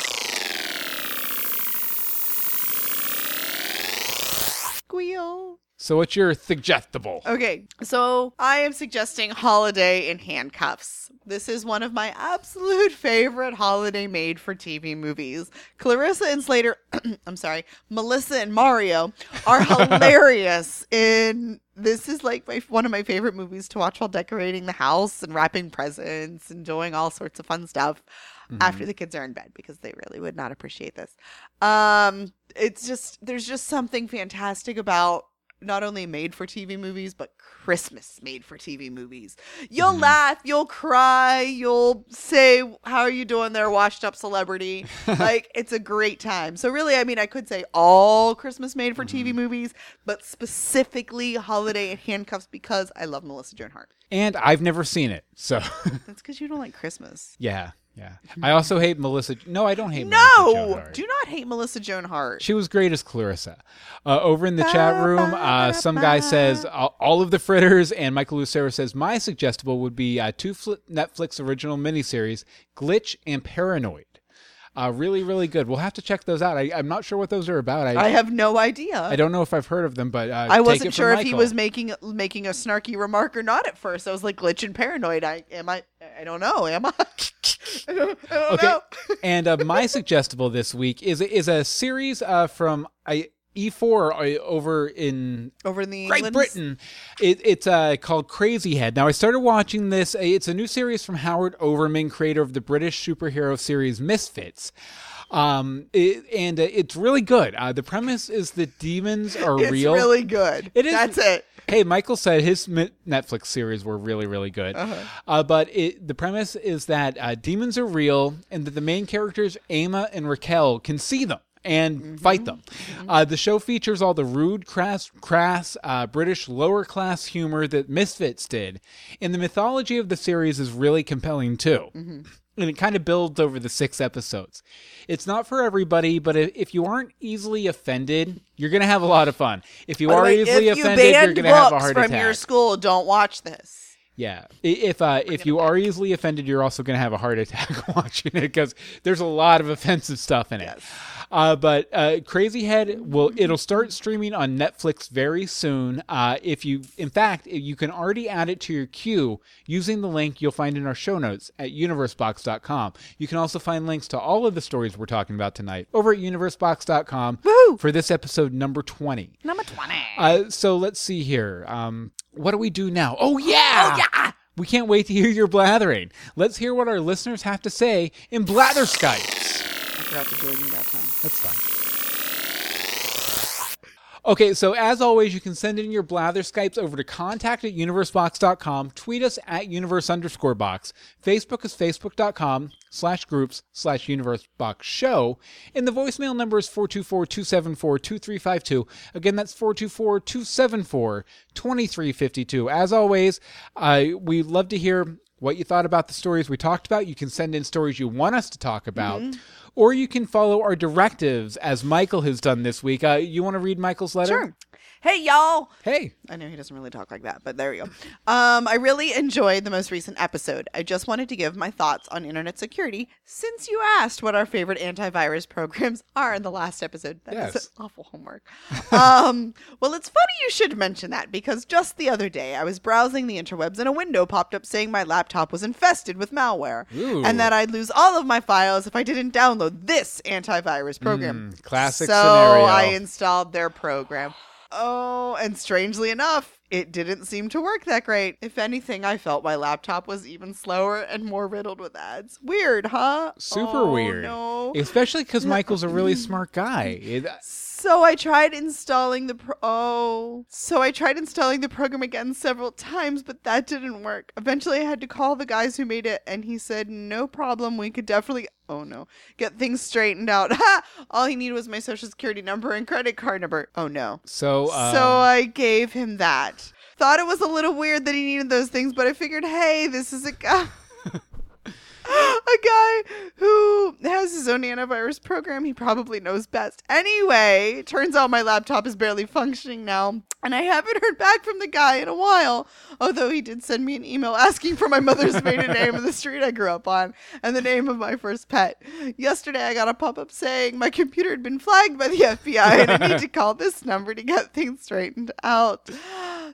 [SPEAKER 1] So what's your suggestible?
[SPEAKER 2] Okay, so I am suggesting Holiday in Handcuffs. This is one of my absolute favorite holiday made for TV movies. Clarissa and Slater, I'm sorry, Melissa and Mario are hilarious in this is like my one of my favorite movies to watch while decorating the house and wrapping presents and doing all sorts of fun stuff after the kids are in bed because they really would not appreciate this. Um it's just there's just something fantastic about not only made for TV movies, but Christmas made for TV movies. You'll mm-hmm. laugh, you'll cry, you'll say, How are you doing there, washed up celebrity? like, it's a great time. So, really, I mean, I could say all Christmas made for TV mm-hmm. movies, but specifically Holiday in Handcuffs because I love Melissa Joan Hart.
[SPEAKER 1] And I've never seen it, so
[SPEAKER 2] That's because you don't like Christmas.
[SPEAKER 1] yeah, yeah. I also hate Melissa. No, I don't hate. Melissa Joan
[SPEAKER 2] No!
[SPEAKER 1] Hart.
[SPEAKER 2] Do not hate Melissa Joan Hart.
[SPEAKER 1] She was great as Clarissa. Uh, over in the chat room, uh, some guy says all, all of the fritters, and Michael Lucero says my suggestible would be uh, two fl- Netflix original miniseries, Glitch and Paranoid. Uh, really, really good. We'll have to check those out. I, I'm not sure what those are about. I,
[SPEAKER 2] I have no idea.
[SPEAKER 1] I don't know if I've heard of them, but uh,
[SPEAKER 2] I wasn't sure if he was making making a snarky remark or not at first. I was like glitch and paranoid. I am I I don't know. Am I? I don't, I don't
[SPEAKER 1] Okay.
[SPEAKER 2] know.
[SPEAKER 1] and uh, my suggestible this week is is a series uh, from I, E4 uh, over in
[SPEAKER 2] Over in the
[SPEAKER 1] Great
[SPEAKER 2] Englands?
[SPEAKER 1] Britain. It, it's uh, called Crazy Head. Now, I started watching this. It's a new series from Howard Overman, creator of the British superhero series Misfits. Um, it, and uh, it's really good. Uh, the premise is that demons are
[SPEAKER 2] It's
[SPEAKER 1] real.
[SPEAKER 2] really good.
[SPEAKER 1] It is-
[SPEAKER 2] That's it.
[SPEAKER 1] Hey, Michael said his Netflix series were really, really good.
[SPEAKER 2] Uh-huh.
[SPEAKER 1] uh but it, the premise is that uh, demons are real and that the main characters, Ama and Raquel, can see them and
[SPEAKER 2] Mm-hmm.
[SPEAKER 1] fight them. Uh, the show features all the rude, crass, crass uh, British lower class humor that Misfits did. And the mythology of the series is really compelling too.
[SPEAKER 2] Mm-hmm.
[SPEAKER 1] And it kind of builds over the six episodes. It's not for everybody, but if, you aren't easily offended, you're going to have a lot of fun. If you
[SPEAKER 2] By
[SPEAKER 1] are
[SPEAKER 2] way,
[SPEAKER 1] easily
[SPEAKER 2] you
[SPEAKER 1] offended, you're going to have a heart
[SPEAKER 2] from
[SPEAKER 1] attack.
[SPEAKER 2] your school, don't watch this.
[SPEAKER 1] Yeah. If uh, if you are easily offended, you're also going to have a heart attack watching it because there's a lot of offensive stuff in it. Uh, but uh, Crazy Head will it'll start streaming on Netflix very soon. Uh, if you, in fact, you can already add it to your queue using the link you'll find in our show notes at universebox.com. You can also find links to all of the stories we're talking about tonight over at universebox.com
[SPEAKER 2] Woo!
[SPEAKER 1] for this episode number 20.
[SPEAKER 2] Number 20.
[SPEAKER 1] Uh, so let's see here. Um, what do we do now? Oh yeah!
[SPEAKER 2] Oh, yeah!
[SPEAKER 1] We can't wait to hear your blathering. Let's hear what our listeners have to say in Blatherskites.
[SPEAKER 2] I forgot to join you that time.
[SPEAKER 1] That's fine. Okay, so as always, you can send in your Blatherskites over to contact at universebox.com, tweet us at universe underscore box, Facebook is facebook.com slash groups slash universebox show, and the voicemail number is 424-274-2352. Again, that's 424-274-2352. As always, uh, we love to hear what you thought about the stories we talked about. You can send in stories you want us to talk about. Or you can follow our directives as Michael has done this week. Uh, you want to read Michael's letter?
[SPEAKER 2] Sure. Hey, y'all.
[SPEAKER 1] Hey.
[SPEAKER 2] I know he doesn't really talk like that, but there we go. Um, I really enjoyed the most recent episode. I just wanted to give my thoughts on internet security since you asked what our favorite antivirus programs are in the last episode. That is
[SPEAKER 1] Yes.
[SPEAKER 2] awful homework. um, well, it's funny you should mention that because just the other day I was browsing the interwebs and a window popped up saying my laptop was infested with malware
[SPEAKER 1] Ooh.
[SPEAKER 2] and that I'd lose all of my files if I didn't download this antivirus program.
[SPEAKER 1] Mm, classic
[SPEAKER 2] so
[SPEAKER 1] scenario.
[SPEAKER 2] I installed their program. Oh, and strangely enough, it didn't seem to work that great. If anything, I felt my laptop was even slower and more riddled with ads. Weird, huh?
[SPEAKER 1] Super
[SPEAKER 2] Oh,
[SPEAKER 1] weird.
[SPEAKER 2] No.
[SPEAKER 1] Especially because Michael's a really smart guy. It- uh,
[SPEAKER 2] So I tried installing the pro- oh. So I tried installing the program again several times, but that didn't work. Eventually, I had to call the guys who made it, and he said, "No problem. We could definitely oh no get things straightened out. Ha! All he needed was my social security number and credit card number. Oh no.
[SPEAKER 1] so, um,
[SPEAKER 2] so I gave him that. Thought it was a little weird that he needed those things, but I figured, hey, this is a guy. A guy who has his own antivirus program, he probably knows best. Anyway, turns out my laptop is barely functioning now, and I haven't heard back from the guy in a while. Although he did send me an email asking for my mother's maiden name and the street I grew up on, and the name of my first pet. Yesterday, I got a pop up saying my computer had been flagged by the FBI and I need to call this number to get things straightened out.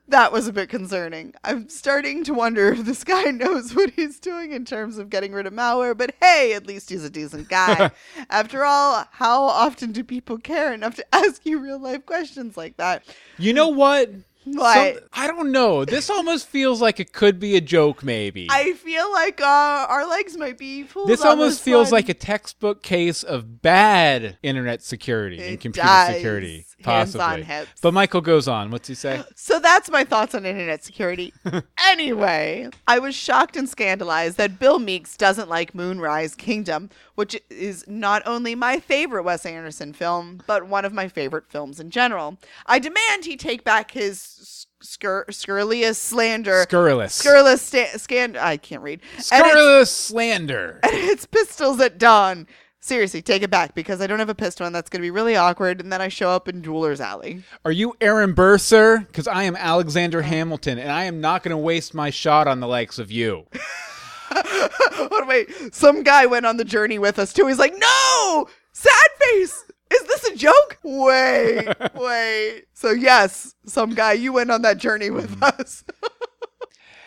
[SPEAKER 2] That was a bit concerning. I'm starting to wonder if this guy knows what he's doing in terms of getting rid of malware, but hey, at least he's a decent guy. After all, how often do people care enough to ask you real life questions like that?
[SPEAKER 1] you know what?
[SPEAKER 2] What?
[SPEAKER 1] Some- I don't know. This almost feels like it could be a joke, maybe.
[SPEAKER 2] I feel like uh, our legs might be pulled.
[SPEAKER 1] this almost feels
[SPEAKER 2] one.
[SPEAKER 1] like a textbook case of bad internet security and computer
[SPEAKER 2] does.
[SPEAKER 1] security,
[SPEAKER 2] Hands
[SPEAKER 1] possibly.
[SPEAKER 2] on hips.
[SPEAKER 1] But Michael goes on. What's he say?
[SPEAKER 2] So that's my thoughts on internet security. anyway, I was shocked and scandalized that Bill Meeks doesn't like Moonrise Kingdom, which is not only my favorite Wes Anderson film, but one of my favorite films in general. I demand he take back his scur- scurrilous slander.
[SPEAKER 1] Scurrilous.
[SPEAKER 2] Scurrilous sta-. I can't read. And
[SPEAKER 1] Scurrilous slander.
[SPEAKER 2] and it's pistols at dawn. Seriously, take it back because I don't have a pistol and that's going to be really awkward. And then I show up in Jeweler's Alley.
[SPEAKER 1] Are you Aaron Burr, sir? Because I am Alexander Hamilton, and I am not going to waste my shot on the likes of you.
[SPEAKER 2] oh, wait, some guy went on the journey with us too. He's like, no, sad face. Is this a joke? Wait, wait. So yes, some guy, you went on that journey with hmm. us.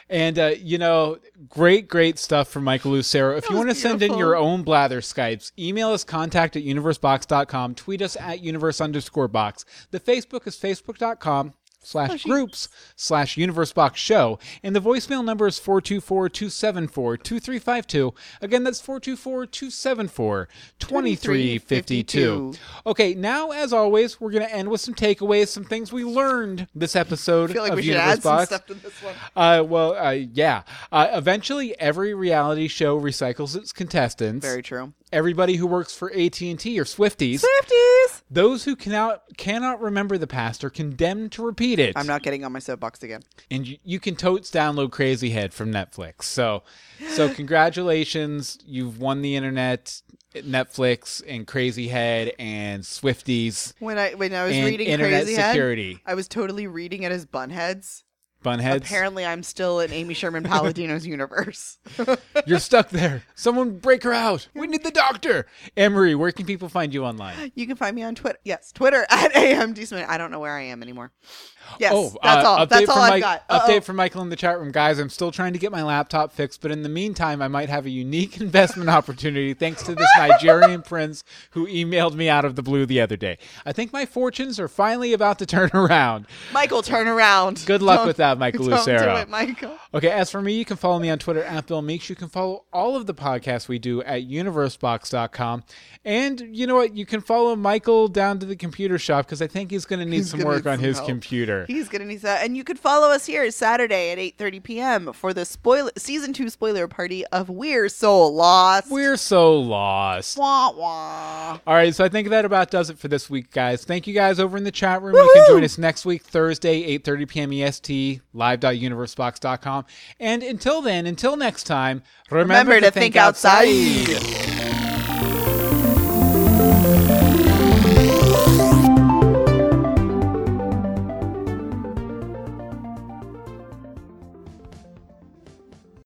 [SPEAKER 1] And uh, you know, great, great stuff from Michael Lucero. If you want to send in your own Blatherskites, email us contact at universebox.com, tweet us at universe underscore box. The Facebook is facebook.com slash groups slash universe box show and the voicemail number is 424-274-2352 again that's 424-274-2352 okay now as always we're going to end with some takeaways some things we learned this episode
[SPEAKER 2] I feel like
[SPEAKER 1] of
[SPEAKER 2] we should
[SPEAKER 1] universe
[SPEAKER 2] add some
[SPEAKER 1] box
[SPEAKER 2] stuff to this one.
[SPEAKER 1] uh, well, uh, yeah. Uh, eventually, every reality show recycles its contestants.
[SPEAKER 2] Very true.
[SPEAKER 1] Everybody who works for AT and T or Swifties.
[SPEAKER 2] Swifties.
[SPEAKER 1] Those who cannot cannot remember the past are condemned to repeat it.
[SPEAKER 2] I'm not getting on my soapbox again.
[SPEAKER 1] and you, you can totes download Crazy Head from Netflix. So, so congratulations, you've won the internet. Netflix and Crazy Head and Swifties
[SPEAKER 2] When I when I was reading
[SPEAKER 1] internet
[SPEAKER 2] Crazy Head,
[SPEAKER 1] security.
[SPEAKER 2] I was totally reading it as bunheads.
[SPEAKER 1] Bunheads,
[SPEAKER 2] Apparently, I'm still in Amy Sherman Palladino's universe.
[SPEAKER 1] you're stuck there. Someone break her out. We need the doctor. Emery, where can people find you online?
[SPEAKER 2] You can find me on Twitter. Yes, Twitter at amdsmith. I don't know where I am anymore. Yes,
[SPEAKER 1] Oh,
[SPEAKER 2] that's
[SPEAKER 1] uh,
[SPEAKER 2] all. That's all I've got. Uh-oh.
[SPEAKER 1] Update from Michael in the chat room, guys. I'm still trying to get my laptop fixed, but in the meantime, I might have a unique investment opportunity thanks to this Nigerian prince who emailed me out of the blue the other day. I think my fortunes are finally about to turn around.
[SPEAKER 2] Michael, turn around.
[SPEAKER 1] Good luck
[SPEAKER 2] Don't-
[SPEAKER 1] with that. Michael
[SPEAKER 2] Don't
[SPEAKER 1] Lucero.
[SPEAKER 2] do it, Michael.
[SPEAKER 1] Okay, as for me, you can follow me on Twitter at Bill Meeks. You can follow all of the podcasts we do at universebox.com. And you know what? You can follow Michael down to the computer shop because I think he's going to need
[SPEAKER 2] He's
[SPEAKER 1] some work
[SPEAKER 2] need
[SPEAKER 1] on
[SPEAKER 2] some
[SPEAKER 1] his
[SPEAKER 2] help.
[SPEAKER 1] computer.
[SPEAKER 2] He's gonna need that, and you could follow us here Saturday at eight thirty p.m. for the spoiler season two spoiler party of We're So Lost.
[SPEAKER 1] We're so lost.
[SPEAKER 2] wah wah.
[SPEAKER 1] All right, so I think that about does it for this week, guys. Thank you guys over in the chat room. You can join us next week, Thursday, 8.30 p.m. EST, live.universebox.com. And until then, until next time, remember,
[SPEAKER 2] Remember to think outside.